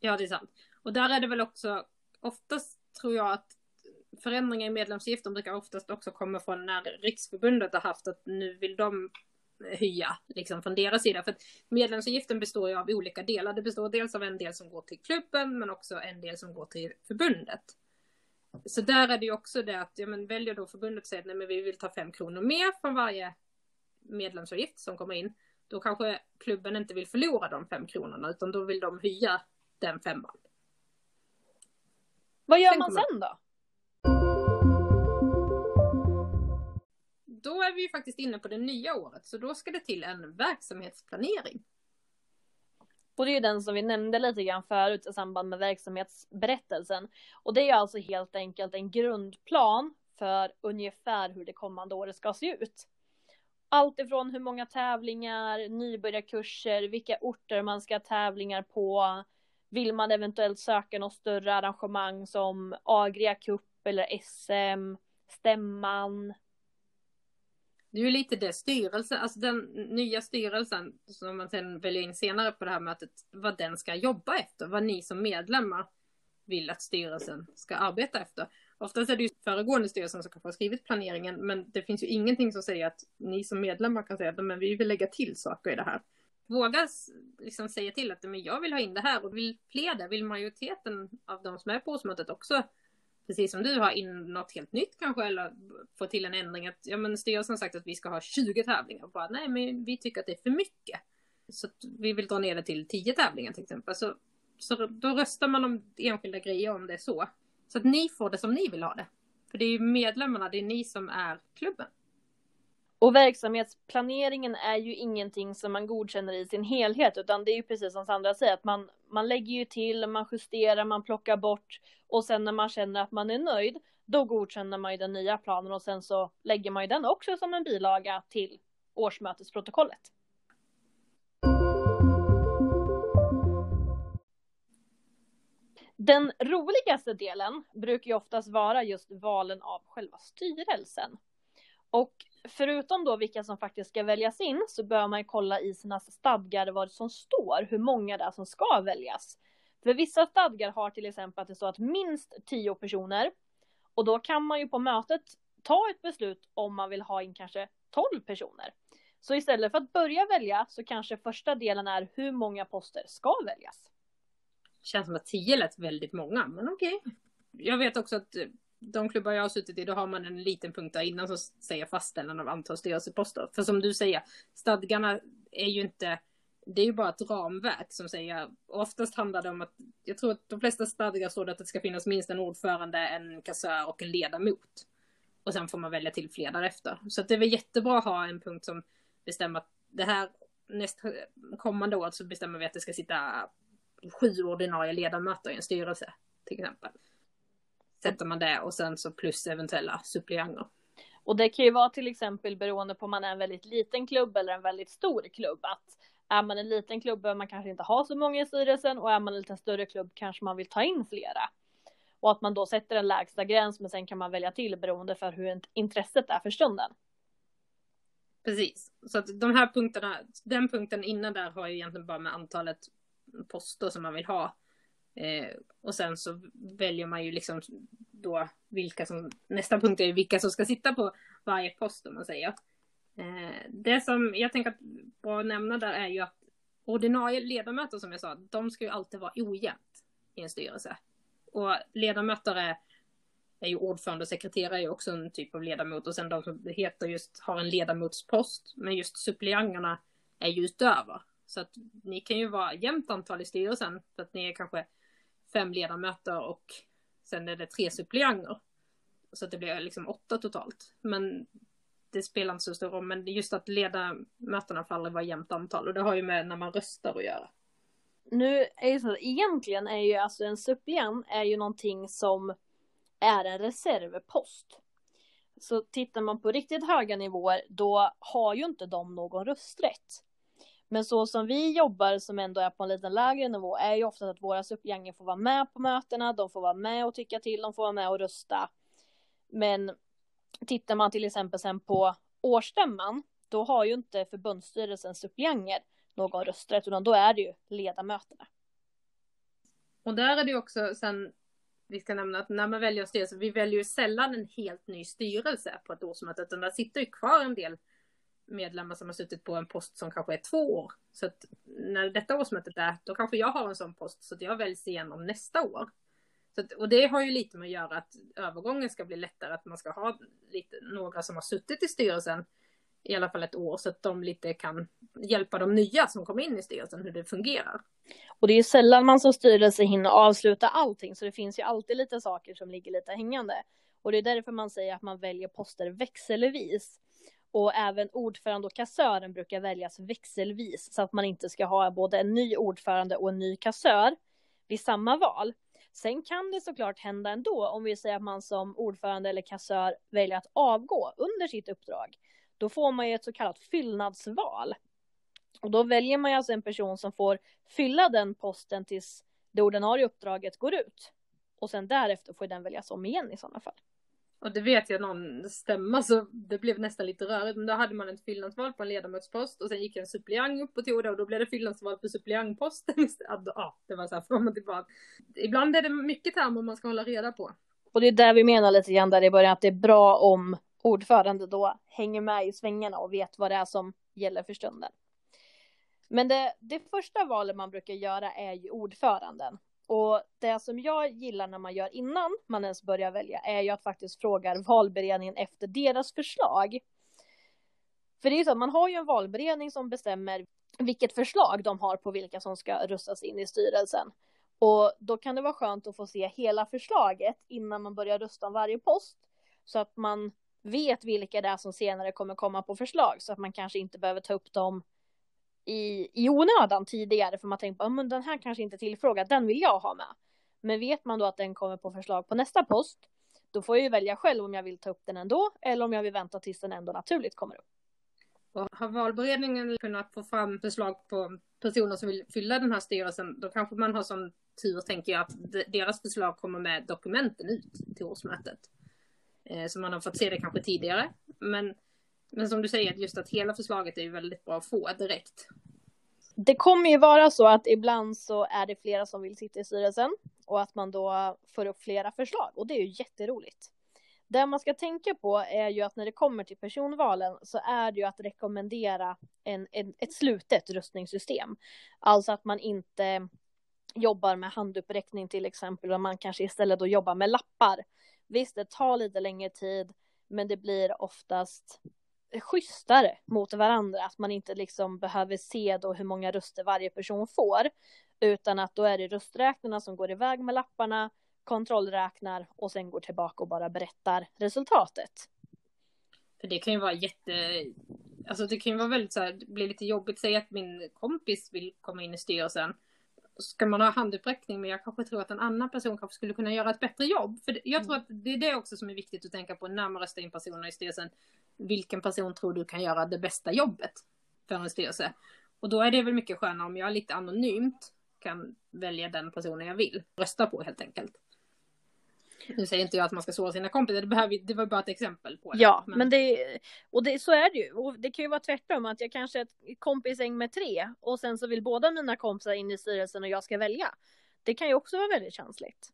Ja, det är sant. Och där är det väl också oftast tror jag att förändringar i medlemsavgiften brukar oftast också komma från när Riksförbundet har haft att nu vill de höja liksom från deras sida. För att medlemsavgiften består ju av olika delar. Det består dels av en del som går till klubben men också en del som går till förbundet. Så där är det ju också det att ja, men väljer då förbundet säger nej men vi vill ta fem kronor mer från varje medlemsavgift som kommer in. Då kanske klubben inte vill förlora de fem kronorna utan då vill de höja den femman. Vad gör sen man sen då? då är vi ju faktiskt inne på det nya året, så då ska det till en verksamhetsplanering. Och det är ju den som vi nämnde lite grann förut i samband med verksamhetsberättelsen. Och det är alltså helt enkelt en grundplan för ungefär hur det kommande året ska se ut. Allt ifrån hur många tävlingar, nybörjarkurser, vilka orter man ska ha tävlingar på, Vill man eventuellt söka något större arrangemang som Agria Cup eller SM, Stämman? Det är ju lite det styrelsen, alltså den nya styrelsen som man sen väljer in senare på det här mötet, vad den ska jobba efter, vad ni som medlemmar vill att styrelsen ska arbeta efter. Oftast är det ju föregående styrelsen som kanske har skrivit planeringen, men det finns ju ingenting som säger att ni som medlemmar kan säga att men vi vill lägga till saker i det här. Våga liksom säga till att men jag vill ha in det här och vill fler det, vill majoriteten av de som är på årsmötet också precis som du har in något helt nytt kanske eller få till en ändring att ja men styrelsen har sagt att vi ska ha 20 tävlingar och bara nej men vi tycker att det är för mycket. Så vi vill dra ner det till 10 tävlingar till exempel. Så, så då röstar man om enskilda grejer om det är så. Så att ni får det som ni vill ha det. För det är ju medlemmarna, det är ni som är klubben. Och verksamhetsplaneringen är ju ingenting som man godkänner i sin helhet, utan det är ju precis som Sandra säger, att man, man lägger ju till, man justerar, man plockar bort och sen när man känner att man är nöjd, då godkänner man ju den nya planen och sen så lägger man ju den också som en bilaga till årsmötesprotokollet. Den roligaste delen brukar ju oftast vara just valen av själva styrelsen. Och förutom då vilka som faktiskt ska väljas in så bör man ju kolla i sina stadgar vad som står, hur många det är som ska väljas. För vissa stadgar har till exempel att det står att minst tio personer och då kan man ju på mötet ta ett beslut om man vill ha in kanske tolv personer. Så istället för att börja välja så kanske första delen är hur många poster ska väljas. Känns som att tio lät väldigt många, men okej. Okay. Jag vet också att eh, de klubbar jag har suttit i, då har man en liten punkt där innan som säger fastställande av antal styrelseposter. För som du säger, stadgarna är ju inte, det är ju bara ett ramverk som säger, oftast handlar det om att, jag tror att de flesta stadgar står det att det ska finnas minst en ordförande, en kassör och en ledamot. Och sen får man välja till fler därefter. Så det är väl jättebra att ha en punkt som bestämmer att det här nästa kommande år så bestämmer vi att det ska sitta sju ordinarie ledamöter i en styrelse till exempel sätter man det och sen så plus eventuella suppleanter. Och det kan ju vara till exempel beroende på om man är en väldigt liten klubb eller en väldigt stor klubb. Att är man en liten klubb behöver man kanske inte ha så många i styrelsen och är man en lite större klubb kanske man vill ta in flera. Och att man då sätter en lägsta gräns men sen kan man välja till beroende för hur intresset är för stunden. Precis, så att de här punkterna, den punkten innan där har ju egentligen bara med antalet poster som man vill ha Eh, och sen så väljer man ju liksom då vilka som, nästa punkt är vilka som ska sitta på varje post om man säger. Eh, det som jag tänker att bra att nämna där är ju att ordinarie ledamöter som jag sa, de ska ju alltid vara ojämnt i en styrelse. Och ledamöter är, är ju ordförande och sekreterare är ju också en typ av ledamot och sen de som heter just har en ledamotspost. Men just suppleanterna är ju utöver. Så att ni kan ju vara jämnt antal i styrelsen för att ni är kanske fem ledamöter och sen är det tre suppleanter. Så att det blir liksom åtta totalt. Men det spelar inte så stor roll, men just att ledamöterna får aldrig vara jämnt antal och det har ju med när man röstar att göra. Nu är det så att egentligen är ju alltså en suppleant är ju någonting som är en reservpost. Så tittar man på riktigt höga nivåer då har ju inte de någon rösträtt. Men så som vi jobbar som ändå är på en lite lägre nivå är ju ofta att våra suppleanter får vara med på mötena, de får vara med och tycka till, de får vara med och rösta. Men tittar man till exempel sen på årsstämman, då har ju inte förbundsstyrelsens suppleanter någon rösträtt, utan då är det ju ledamöterna. Och där är det ju också sen, vi ska nämna att när man väljer styrelse, vi väljer ju sällan en helt ny styrelse på ett årsmöte, utan där sitter ju kvar en del medlemmar som har suttit på en post som kanske är två år. Så att när detta årsmötet är, då kanske jag har en sån post så att jag väljs igenom nästa år. Så att, och det har ju lite med att göra att övergången ska bli lättare, att man ska ha lite, några som har suttit i styrelsen i alla fall ett år så att de lite kan hjälpa de nya som kommer in i styrelsen hur det fungerar. Och det är ju sällan man som styrelse hinner avsluta allting så det finns ju alltid lite saker som ligger lite hängande. Och det är därför man säger att man väljer poster växelvis. Och även ordförande och kassören brukar väljas växelvis så att man inte ska ha både en ny ordförande och en ny kassör vid samma val. Sen kan det såklart hända ändå om vi säger att man som ordförande eller kassör väljer att avgå under sitt uppdrag. Då får man ju ett så kallat fyllnadsval. Och då väljer man alltså en person som får fylla den posten tills det ordinarie uppdraget går ut. Och sen därefter får den väljas om igen i sådana fall. Och det vet jag någon stämma så det blev nästan lite rörigt. Men då hade man ett fyllnadsval på en ledamotspost och sen gick en suppleant upp och tog det och då blev det fyllnadsval för suppleantposten *laughs* Ja, det var så här fram och tillbaka. Ibland är det mycket termer man ska hålla reda på. Och det är där vi menar lite grann där i början att det är bra om ordförande då hänger med i svängarna och vet vad det är som gäller för stunden. Men det, det första valet man brukar göra är ju ordföranden. Och det som jag gillar när man gör innan man ens börjar välja är ju att faktiskt fråga valberedningen efter deras förslag. För det är ju så att man har ju en valberedning som bestämmer vilket förslag de har på vilka som ska röstas in i styrelsen. Och då kan det vara skönt att få se hela förslaget innan man börjar rösta om varje post. Så att man vet vilka det är som senare kommer komma på förslag så att man kanske inte behöver ta upp dem i, i onödan tidigare för man tänker att den här kanske inte är tillfrågad, den vill jag ha med. Men vet man då att den kommer på förslag på nästa post, då får jag ju välja själv om jag vill ta upp den ändå eller om jag vill vänta tills den ändå naturligt kommer upp. Och har valberedningen kunnat få fram förslag på personer som vill fylla den här styrelsen, då kanske man har sån tur, tänker jag, att deras förslag kommer med dokumenten ut till årsmötet. Eh, så man har fått se det kanske tidigare. Men, men som du säger, just att hela förslaget är ju väldigt bra att få direkt. Det kommer ju vara så att ibland så är det flera som vill sitta i styrelsen och att man då får upp flera förslag och det är ju jätteroligt. Det man ska tänka på är ju att när det kommer till personvalen så är det ju att rekommendera en, en, ett slutet röstningssystem. Alltså att man inte jobbar med handuppräckning till exempel, och man kanske istället då jobbar med lappar. Visst, det tar lite längre tid, men det blir oftast schysstare mot varandra, att man inte liksom behöver se då hur många röster varje person får, utan att då är det rösträknarna som går iväg med lapparna, kontrollräknar och sen går tillbaka och bara berättar resultatet. För det kan ju vara jätte, alltså det kan ju vara väldigt så här, det blir lite jobbigt, säg att min kompis vill komma in i styrelsen ska man ha handuppräckning men jag kanske tror att en annan person kanske skulle kunna göra ett bättre jobb. För jag tror mm. att det är det också som är viktigt att tänka på när man röstar in personer i styrelsen. Vilken person tror du kan göra det bästa jobbet för en styrelse? Och då är det väl mycket skönare om jag lite anonymt kan välja den personen jag vill rösta på helt enkelt. Nu säger inte jag att man ska såra sina kompisar, det, behöver, det var bara ett exempel på det. Ja, men, men det, och det, så är det ju. Och det kan ju vara tvärtom, att jag kanske är ett kompisäng med tre och sen så vill båda mina kompisar in i styrelsen och jag ska välja. Det kan ju också vara väldigt känsligt.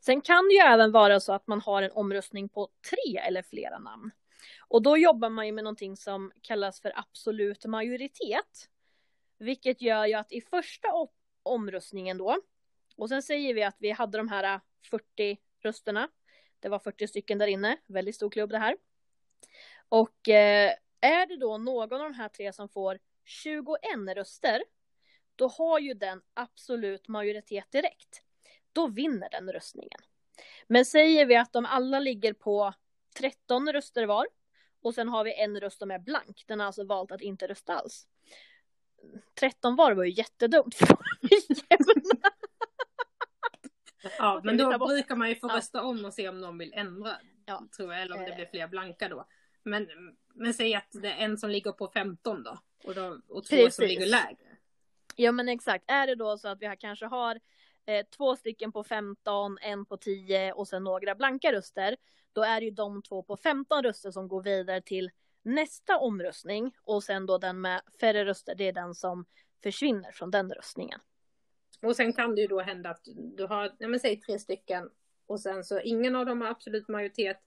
Sen kan det ju även vara så att man har en omröstning på tre eller flera namn. Och då jobbar man ju med någonting som kallas för absolut majoritet. Vilket gör ju att i första omröstningen då, och sen säger vi att vi hade de här äh, 40 rösterna. Det var 40 stycken där inne, väldigt stor klubb det här. Och eh, är det då någon av de här tre som får 21 röster, då har ju den absolut majoritet direkt. Då vinner den röstningen. Men säger vi att de alla ligger på 13 röster var och sen har vi en röst som är blank, den har alltså valt att inte rösta alls. 13 var var ju jättedumt. *laughs* Ja, men då brukar man ju få rösta om och se om någon vill ändra. Ja. Tror jag, eller om det blir fler blanka då. Men, men säg att det är en som ligger på 15 då. Och, då, och två Precis. som ligger lägre. Ja men exakt. Är det då så att vi kanske har eh, två stycken på 15, en på 10 och sen några blanka röster. Då är det ju de två på 15 röster som går vidare till nästa omröstning. Och sen då den med färre röster, det är den som försvinner från den röstningen. Och sen kan det ju då hända att du har, ja men säg tre stycken och sen så ingen av dem har absolut majoritet.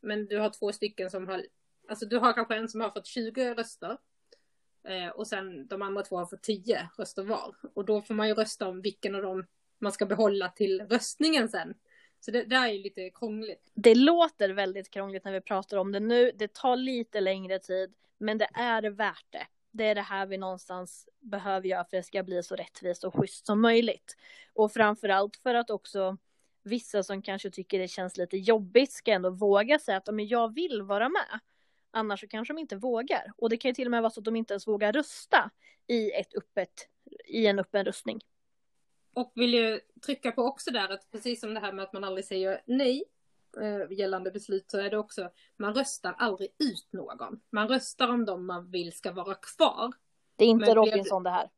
Men du har två stycken som har, alltså du har kanske en som har fått 20 röster. Eh, och sen de andra två har fått 10 röster var. Och då får man ju rösta om vilken av dem man ska behålla till röstningen sen. Så det där är ju lite krångligt. Det låter väldigt krångligt när vi pratar om det nu. Det tar lite längre tid, men det är värt det det är det här vi någonstans behöver göra för att det ska bli så rättvist och schysst som möjligt. Och framförallt för att också vissa som kanske tycker det känns lite jobbigt ska ändå våga säga att men jag vill vara med. Annars så kanske de inte vågar. Och det kan ju till och med vara så att de inte ens vågar rösta i, ett öppet, i en öppen röstning. Och vill ju trycka på också där att precis som det här med att man aldrig säger nej gällande beslut så är det också, man röstar aldrig ut någon. Man röstar om de man vill ska vara kvar. Det är inte Men Robinson det här.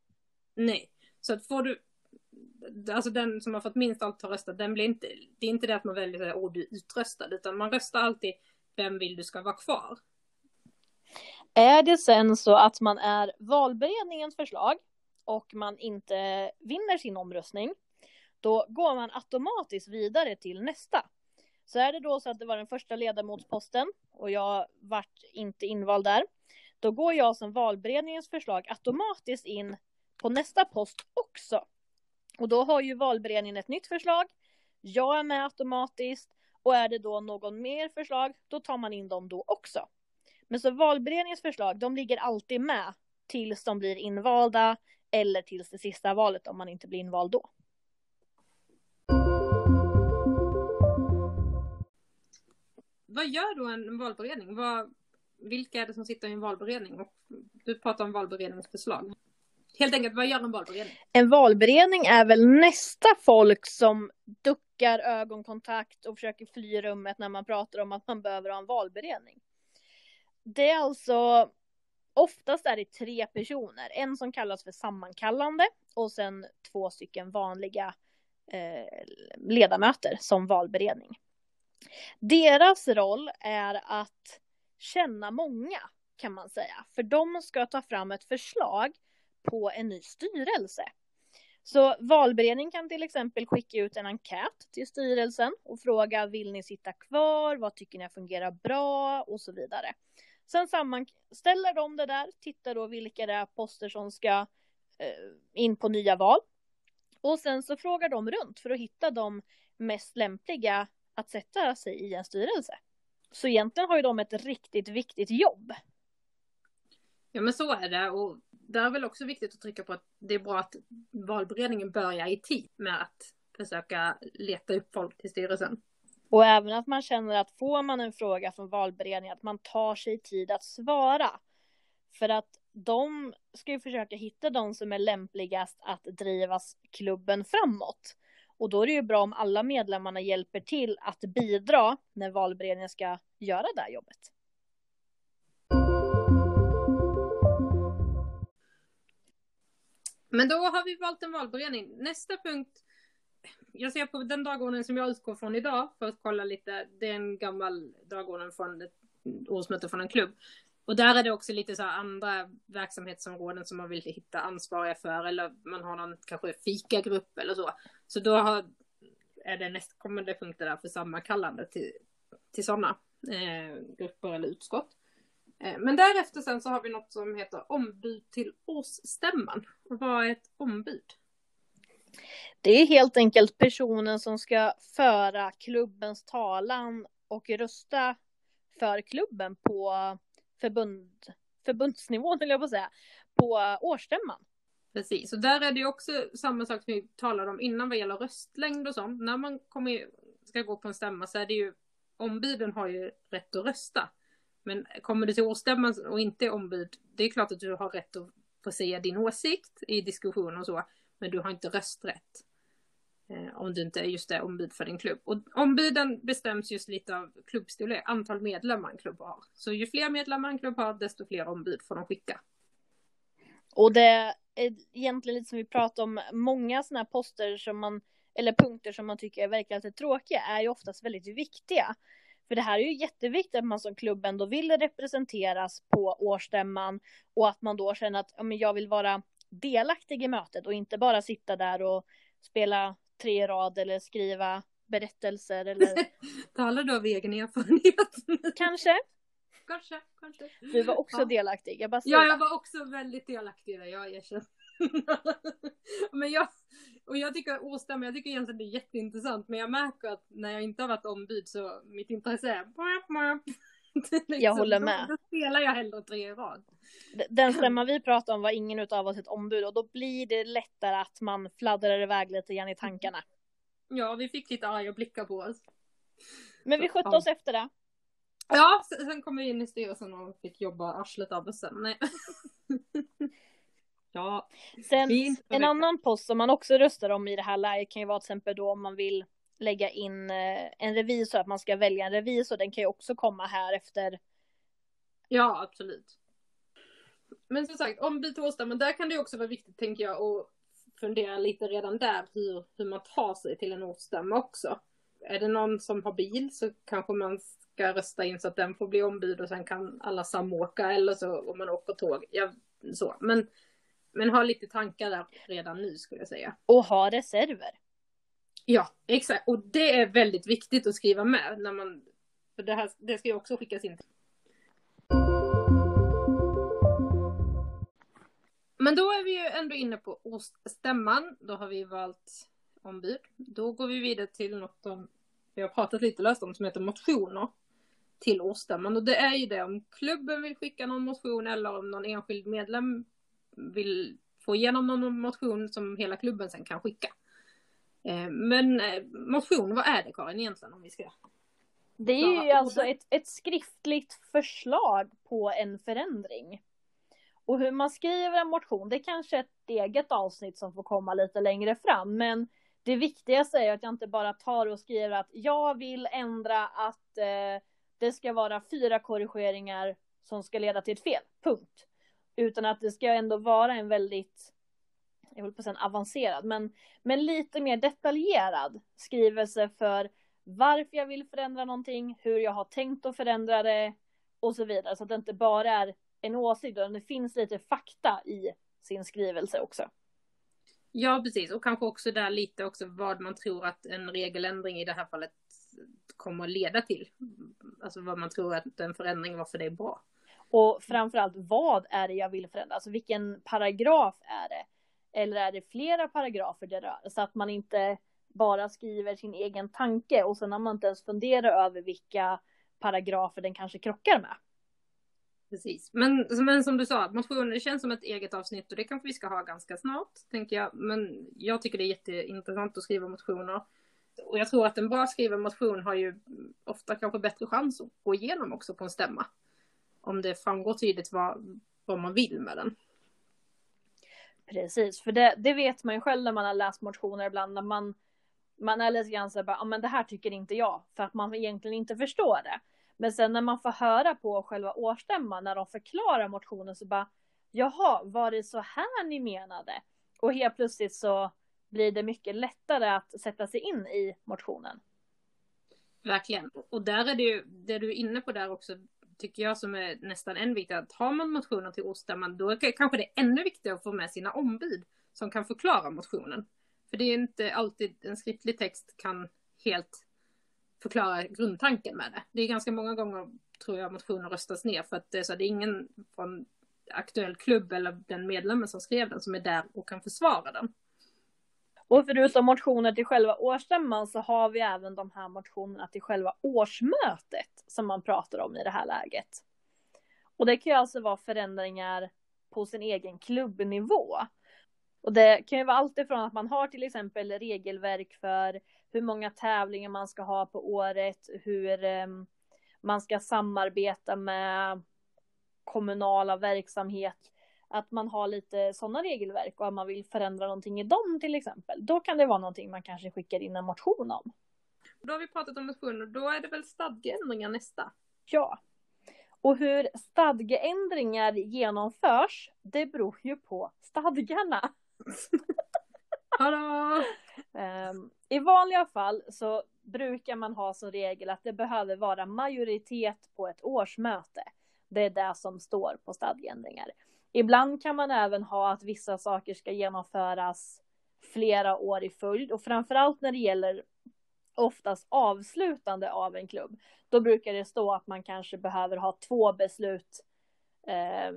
Nej, så att får du, alltså den som har fått minst antal röster, den blir inte, det är inte det att man väljer att åh du är utröstad, utan man röstar alltid vem vill du ska vara kvar. Är det sen så att man är valberedningens förslag och man inte vinner sin omröstning, då går man automatiskt vidare till nästa. Så är det då så att det var den första ledamotsposten och jag vart inte invald där, då går jag som valberedningens förslag automatiskt in på nästa post också. Och då har ju valberedningen ett nytt förslag. Jag är med automatiskt och är det då någon mer förslag, då tar man in dem då också. Men så valberedningens förslag, de ligger alltid med tills de blir invalda eller tills det sista valet om man inte blir invald då. Vad gör då en valberedning? Vad, vilka är det som sitter i en valberedning? Och du pratar om valberedningens förslag. Helt enkelt, vad gör en valberedning? En valberedning är väl nästa folk som duckar ögonkontakt och försöker fly rummet när man pratar om att man behöver ha en valberedning. Det är alltså, oftast är det tre personer. En som kallas för sammankallande och sen två stycken vanliga eh, ledamöter som valberedning. Deras roll är att känna många kan man säga, för de ska ta fram ett förslag på en ny styrelse. Så valberedningen kan till exempel skicka ut en enkät till styrelsen och fråga vill ni sitta kvar, vad tycker ni fungerar bra och så vidare. Sen sammanställer de det där, tittar då vilka det är poster som ska eh, in på nya val. Och sen så frågar de runt för att hitta de mest lämpliga att sätta sig i en styrelse. Så egentligen har ju de ett riktigt viktigt jobb. Ja men så är det och det är väl också viktigt att trycka på att det är bra att valberedningen börjar i tid med att försöka leta upp folk till styrelsen. Och även att man känner att får man en fråga från valberedningen att man tar sig tid att svara. För att de ska ju försöka hitta de som är lämpligast att driva klubben framåt. Och då är det ju bra om alla medlemmarna hjälper till att bidra när valberedningen ska göra det här jobbet. Men då har vi valt en valberedning. Nästa punkt. Jag ser på den dagordning som jag utgår från idag för att kolla lite. Det är en gammal dagordning från ett årsmöte från en klubb. Och där är det också lite så andra verksamhetsområden som man vill hitta ansvariga för eller man har någon kanske fikagrupp eller så. Så då har, är det nästkommande punkter där för sammankallande till, till sådana eh, grupper eller utskott. Eh, men därefter sen så har vi något som heter ombud till årsstämman. vad är ett ombud? Det är helt enkelt personen som ska föra klubbens talan och rösta för klubben på förbund, förbundsnivån, vill jag på säga, på årsstämman. Precis, och där är det ju också samma sak som vi talade om innan vad gäller röstlängd och sånt. När man kommer, ska gå på en stämma så är det ju ombuden har ju rätt att rösta. Men kommer du till årsstämman och inte är ombud, det är klart att du har rätt att få säga din åsikt i diskussion och så, men du har inte rösträtt. Eh, om du inte är just det ombud för din klubb. Och ombuden bestäms just lite av klubbstorlek, antal medlemmar en klubb har. Så ju fler medlemmar en klubb har, desto fler ombud får de skicka. Och det egentligen lite som vi pratar om, många sådana här poster som man, eller punkter som man tycker verkar lite tråkiga, är ju oftast väldigt viktiga. För det här är ju jätteviktigt att man som klubb ändå vill representeras på årsstämman och att man då känner att ja, men jag vill vara delaktig i mötet och inte bara sitta där och spela tre rad eller skriva berättelser eller... *laughs* Talar du av egen erfarenhet? Kanske. Kanske, kanske. Du var också ja. delaktig. Jag bara ja, jag var också väldigt delaktig där, jag erkänner. *laughs* men jag, och jag tycker årsstämma, jag tycker egentligen det är jätteintressant, men jag märker att när jag inte har varit ombud så mitt intresse är *laughs* liksom, jag håller med. Då, spelar jag hellre tre i rad. Den stämma vi pratade om var ingen av oss ett ombud och då blir det lättare att man fladdrar iväg lite grann i tankarna. Ja, vi fick lite arga blickar på oss. Men vi skötte oss efter det. Ja, sen kom vi in i styrelsen och fick jobba arslet av oss sen. Nej. *laughs* ja. Sen en annan post som man också röstar om i det här läget kan ju vara till exempel då om man vill lägga in eh, en revisor, att man ska välja en revisor. Den kan ju också komma här efter. Ja, absolut. Men som sagt, till årsstämman, där kan det också vara viktigt tänker jag att fundera lite redan där hur, hur man tar sig till en årsstämma också. Är det någon som har bil så kanske man ska rösta in så att den får bli ombud och sen kan alla samåka eller så om man åker tåg. Ja, så. Men, men ha lite tankar där redan nu skulle jag säga. Och ha reserver. Ja, exakt. Och det är väldigt viktigt att skriva med när man, för det här det ska ju också skickas in. Men då är vi ju ändå inne på årsstämman. Då har vi valt ombud. Då går vi vidare till något som vi har pratat lite löst om som heter motioner till årsstämman. Och det är ju det om klubben vill skicka någon motion eller om någon enskild medlem vill få igenom någon motion som hela klubben sen kan skicka. Eh, men eh, motion, vad är det Karin egentligen om vi ska? Det är ju alltså ett, ett skriftligt förslag på en förändring. Och hur man skriver en motion, det är kanske ett eget avsnitt som får komma lite längre fram. Men det viktigaste är att jag inte bara tar och skriver att jag vill ändra att eh, det ska vara fyra korrigeringar som ska leda till ett fel, punkt. Utan att det ska ändå vara en väldigt, jag vill på att säga avancerad, men, men lite mer detaljerad skrivelse för varför jag vill förändra någonting, hur jag har tänkt att förändra det och så vidare. Så att det inte bara är en åsikt, utan det finns lite fakta i sin skrivelse också. Ja, precis. Och kanske också där lite också vad man tror att en regeländring i det här fallet kommer att leda till. Alltså vad man tror att en förändring, varför det är bra. Och framförallt vad är det jag vill förändra? Alltså vilken paragraf är det? Eller är det flera paragrafer det rör? Så att man inte bara skriver sin egen tanke och sen har man inte ens funderat över vilka paragrafer den kanske krockar med. Precis. Men, men som du sa, motioner känns som ett eget avsnitt och det kanske vi ska ha ganska snart, tänker jag. Men jag tycker det är jätteintressant att skriva motioner. Och jag tror att en bra skriven motion har ju ofta kanske bättre chans att gå igenom också på en stämma. Om det framgår tydligt vad, vad man vill med den. Precis, för det, det vet man ju själv när man har läst motioner ibland, när man, man är lite grann så bara, ja men det här tycker inte jag, för att man egentligen inte förstår det. Men sen när man får höra på själva årsstämman, när de förklarar motionen så bara, jaha, var det så här ni menade? Och helt plötsligt så blir det mycket lättare att sätta sig in i motionen. Verkligen. Och där är det ju, det du är inne på där också, tycker jag som är nästan än viktigare, att har man motioner till årsstämman, då är kanske det ännu viktigare att få med sina ombud som kan förklara motionen. För det är inte alltid en skriftlig text kan helt förklara grundtanken med det. Det är ganska många gånger, tror jag, motioner röstas ner för att det är, så, det är ingen från aktuell klubb eller den medlemmen som skrev den som är där och kan försvara den. Och förutom motioner till själva årsstämman så har vi även de här motionerna till själva årsmötet som man pratar om i det här läget. Och det kan ju alltså vara förändringar på sin egen klubbnivå. Och det kan ju vara allt ifrån att man har till exempel regelverk för hur många tävlingar man ska ha på året, hur ehm, man ska samarbeta med kommunala verksamheter, att man har lite sådana regelverk och att man vill förändra någonting i dem till exempel. Då kan det vara någonting man kanske skickar in en motion om. Då har vi pratat om motioner, då är det väl stadgeändringar nästa? Ja. Och hur stadgeändringar genomförs, det beror ju på stadgarna. *laughs* um, I vanliga fall så brukar man ha som regel att det behöver vara majoritet på ett årsmöte. Det är det som står på stadgeändringar. Ibland kan man även ha att vissa saker ska genomföras flera år i följd och framförallt när det gäller oftast avslutande av en klubb. Då brukar det stå att man kanske behöver ha två beslut eh,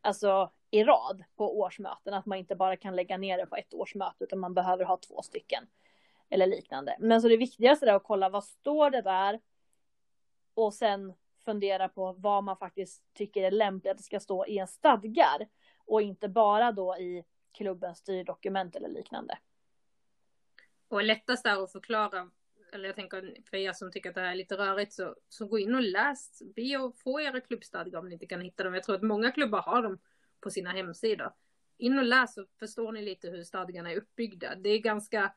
alltså i rad på årsmöten. Att man inte bara kan lägga ner det på ett årsmöte utan man behöver ha två stycken. Eller liknande. Men så det viktigaste är att kolla vad står det där. Och sen fundera på vad man faktiskt tycker är lämpligt att det ska stå i en stadgar. Och inte bara då i klubbens styrdokument eller liknande. Och lättast är att förklara, eller jag tänker för er som tycker att det här är lite rörigt, så, så gå in och läs, be och få era klubbstadgar om ni inte kan hitta dem. Jag tror att många klubbar har dem på sina hemsidor. In och läs så förstår ni lite hur stadgarna är uppbyggda. Det är ganska,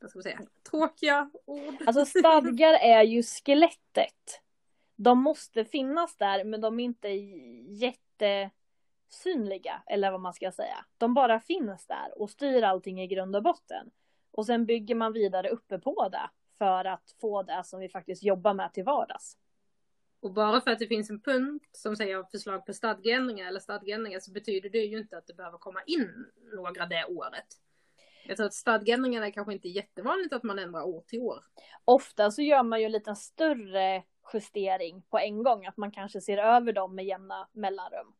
vad ska man säga, tråkiga ord. Alltså *laughs* stadgar är ju skelettet. De måste finnas där men de är inte jätte osynliga, eller vad man ska säga. De bara finns där och styr allting i grund och botten. Och sen bygger man vidare uppe på det för att få det som vi faktiskt jobbar med till vardags. Och bara för att det finns en punkt som säger förslag på stadgeändringar eller stadgeändringar så betyder det ju inte att det behöver komma in några det året. Jag tror att stadgeändringarna är kanske inte jättevanligt att man ändrar år till år. Ofta så gör man ju en liten större justering på en gång, att man kanske ser över dem med jämna mellanrum.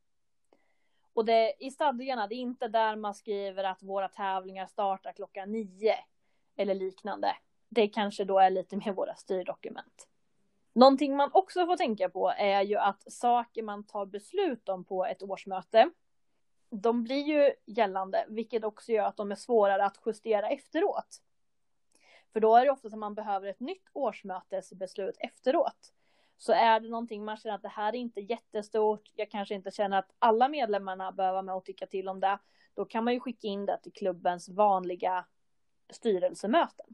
Och det, i stadgarna, det är inte där man skriver att våra tävlingar startar klockan nio eller liknande. Det kanske då är lite mer våra styrdokument. Någonting man också får tänka på är ju att saker man tar beslut om på ett årsmöte, de blir ju gällande, vilket också gör att de är svårare att justera efteråt. För då är det ofta som man behöver ett nytt årsmötesbeslut efteråt. Så är det någonting man känner att det här är inte jättestort, jag kanske inte känner att alla medlemmarna behöver vara med och tycka till om det, då kan man ju skicka in det till klubbens vanliga styrelsemöten.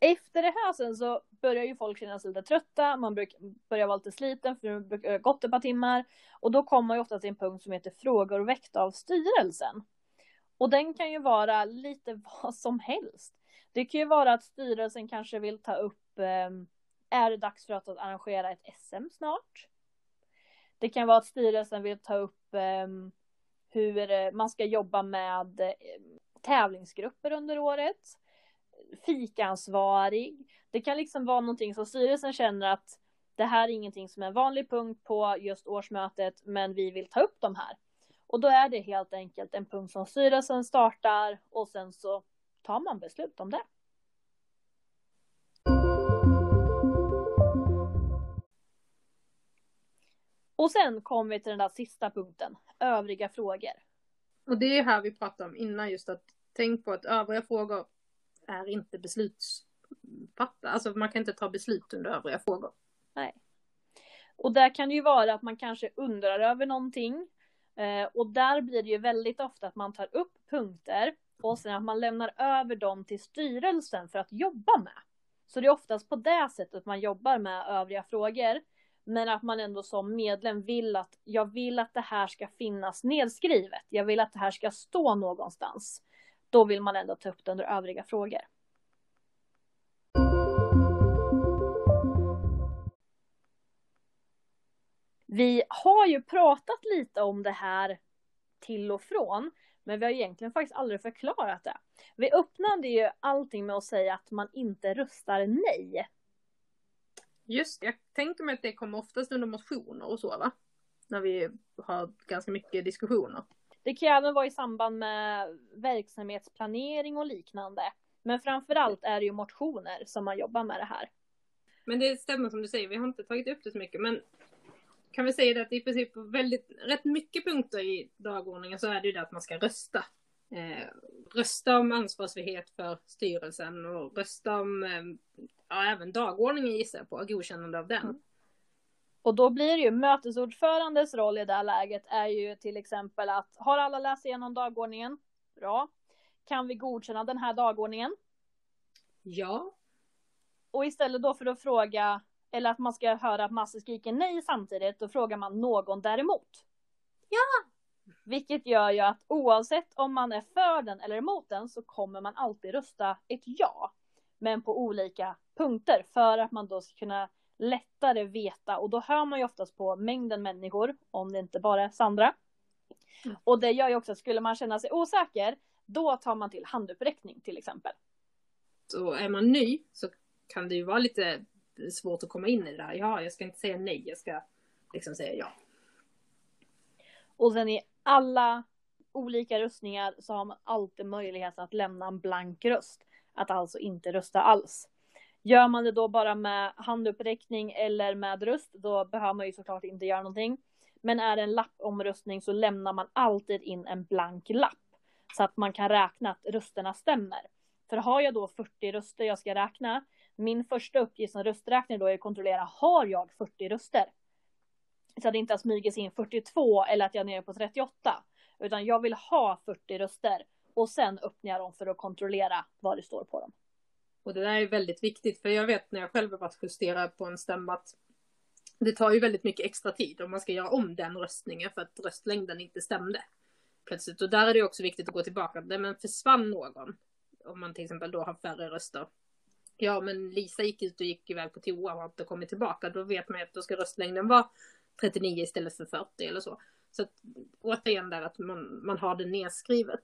Efter det här sen så börjar ju folk känna sig lite trötta, man börjar vara lite sliten för det har gått ett par timmar. Och då kommer man ju ofta till en punkt som heter frågor väckta av styrelsen. Och den kan ju vara lite *laughs* vad som helst. Det kan ju vara att styrelsen kanske vill ta upp, ehm, är det dags för att arrangera ett SM snart? Det kan vara att styrelsen vill ta upp ehm, hur man ska jobba med ehm, tävlingsgrupper under året fikaansvarig. Det kan liksom vara någonting som styrelsen känner att det här är ingenting som är en vanlig punkt på just årsmötet, men vi vill ta upp de här. Och då är det helt enkelt en punkt som styrelsen startar och sen så tar man beslut om det. Och sen kommer vi till den där sista punkten, övriga frågor. Och det är här vi pratade om innan just att tänk på att övriga frågor är inte beslutsfattare. Alltså man kan inte ta beslut under övriga frågor. Nej. Och där kan det ju vara att man kanske undrar över någonting. Eh, och där blir det ju väldigt ofta att man tar upp punkter och sen att man lämnar över dem till styrelsen för att jobba med. Så det är oftast på det sättet man jobbar med övriga frågor. Men att man ändå som medlem vill att jag vill att det här ska finnas nedskrivet. Jag vill att det här ska stå någonstans då vill man ändå ta upp det under övriga frågor. Vi har ju pratat lite om det här till och från, men vi har egentligen faktiskt aldrig förklarat det. Vi öppnade ju allting med att säga att man inte röstar nej. Just jag tänker mig att det kommer oftast under motioner och så va? När vi har ganska mycket diskussioner. Det kan även vara i samband med verksamhetsplanering och liknande. Men framförallt är det ju motioner som man jobbar med det här. Men det stämmer som du säger, vi har inte tagit upp det så mycket. Men kan vi säga det att i princip på väldigt, rätt mycket punkter i dagordningen så är det ju det att man ska rösta. Eh, rösta om ansvarsfrihet för styrelsen och rösta om eh, ja, även dagordningen gissar jag på, godkännande av den. Mm. Och då blir det ju mötesordförandes roll i det här läget är ju till exempel att har alla läst igenom dagordningen? Bra. Kan vi godkänna den här dagordningen? Ja. Och istället då för att fråga, eller att man ska höra att Masse skriker nej samtidigt, då frågar man någon däremot. Ja! Vilket gör ju att oavsett om man är för den eller emot den så kommer man alltid rösta ett ja. Men på olika punkter för att man då ska kunna lättare veta och då hör man ju oftast på mängden människor om det inte bara är Sandra. Mm. Och det gör ju också att skulle man känna sig osäker då tar man till handuppräckning till exempel. Så är man ny så kan det ju vara lite svårt att komma in i det där. Ja, jag ska inte säga nej, jag ska liksom säga ja. Och sen i alla olika röstningar så har man alltid möjlighet att lämna en blank röst. Att alltså inte rösta alls. Gör man det då bara med handuppräckning eller med röst, då behöver man ju såklart inte göra någonting. Men är det en lappomröstning så lämnar man alltid in en blank lapp. Så att man kan räkna att rösterna stämmer. För har jag då 40 röster jag ska räkna, min första uppgift som rösträknare då är att kontrollera, har jag 40 röster? Så att det inte har smugit sig in 42 eller att jag är nere på 38. Utan jag vill ha 40 röster och sen öppnar jag dem för att kontrollera vad det står på dem. Och det där är väldigt viktigt för jag vet när jag själv har varit justerad på en stämma att det tar ju väldigt mycket extra tid om man ska göra om den röstningen för att röstlängden inte stämde. Plötsligt. Och där är det också viktigt att gå tillbaka. Nej, men försvann någon? Om man till exempel då har färre röster. Ja, men Lisa gick ut och gick iväg på toa och har inte kommit tillbaka. Då vet man ju att då ska röstlängden vara 39 istället för 40 eller så. Så att, återigen där att man, man har det nedskrivet.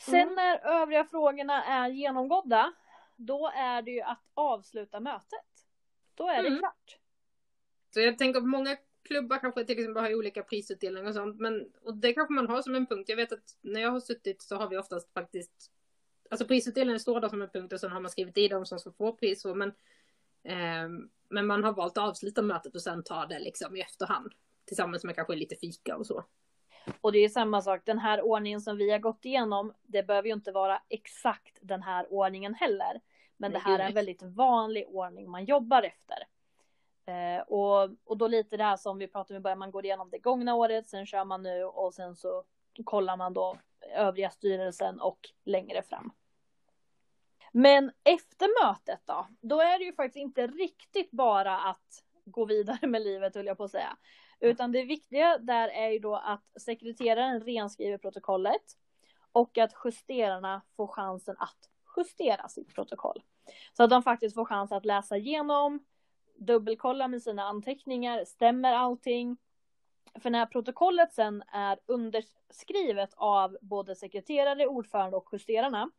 Sen när övriga frågorna är genomgådda, då är det ju att avsluta mötet. Då är det Mm. klart. Så jag tänker att många klubbar kanske till exempel har olika prisutdelningar och sånt. Men, och det kanske man har som en punkt. Jag vet att när jag har suttit så har vi oftast faktiskt Alltså prisutdelningen står där som en punkt och sen har man skrivit i dem som ska få pris. så, Men, ehm, men man har valt att avsluta mötet och sen ta det liksom i efterhand. Tillsammans med kanske lite fika och så. Och det är samma sak, den här ordningen som vi har gått igenom, det behöver ju inte vara exakt den här ordningen heller. Men det här är en väldigt vanlig ordning man jobbar efter. Eh, och, och då lite det här som vi pratade om i början, man går igenom det gångna året, sen kör man nu och sen så kollar man då övriga styrelsen och längre fram. Men efter mötet då, då är det ju faktiskt inte riktigt bara att gå vidare med livet höll jag på att säga. Utan det viktiga där är ju då att sekreteraren renskriver protokollet och att justerarna får chansen att justera sitt protokoll. Så att de faktiskt får chans att läsa igenom, dubbelkolla med sina anteckningar, stämmer allting? För när protokollet sen är underskrivet av både sekreterare, ordförande och justerarna,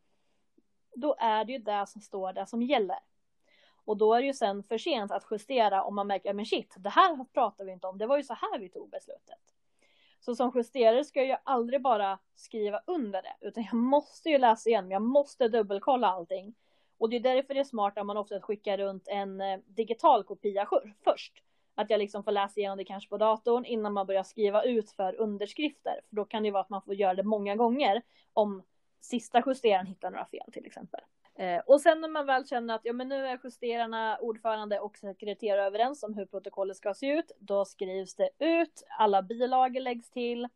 då är det ju det som står där som gäller. Och då är det ju sen för sent att justera om man märker, men shit, det här pratar vi inte om, det var ju så här vi tog beslutet. Så som justerare ska jag ju aldrig bara skriva under det, utan jag måste ju läsa igen, jag måste dubbelkolla allting. Och det är därför det är smart att man ofta skickar runt en eh, digital kopia först. Att jag liksom får läsa igenom det kanske på datorn innan man börjar skriva ut för underskrifter. För då kan det ju vara att man får göra det många gånger om sista justeraren hittar några fel till exempel. Eh, och sen när man väl känner att ja, men nu är justerarna, ordförande och sekreterare överens om hur protokollet ska se ut, då skrivs det ut, alla bilagor läggs till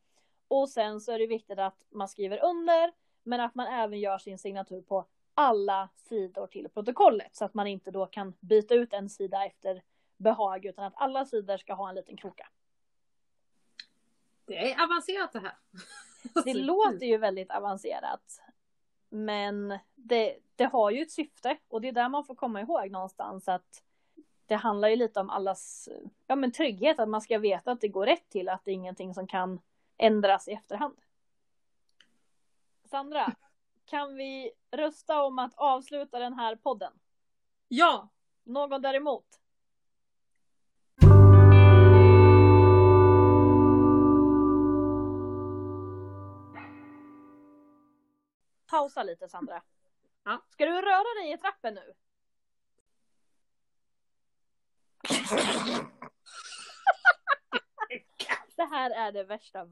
och sen så är det viktigt att man skriver under, men att man även gör sin signatur på alla sidor till protokollet så att man inte då kan byta ut en sida efter behag utan att alla sidor ska ha en liten kroka. Det är avancerat det här. *laughs* Det låter ju väldigt avancerat. Men det, det har ju ett syfte och det är där man får komma ihåg någonstans att det handlar ju lite om allas ja, men trygghet, att man ska veta att det går rätt till, att det är ingenting som kan ändras i efterhand. Sandra, kan vi rösta om att avsluta den här podden? Ja! Någon däremot? Pausa lite Sandra. Ja. Ska du röra dig i trappen nu? *laughs* Det här är det värsta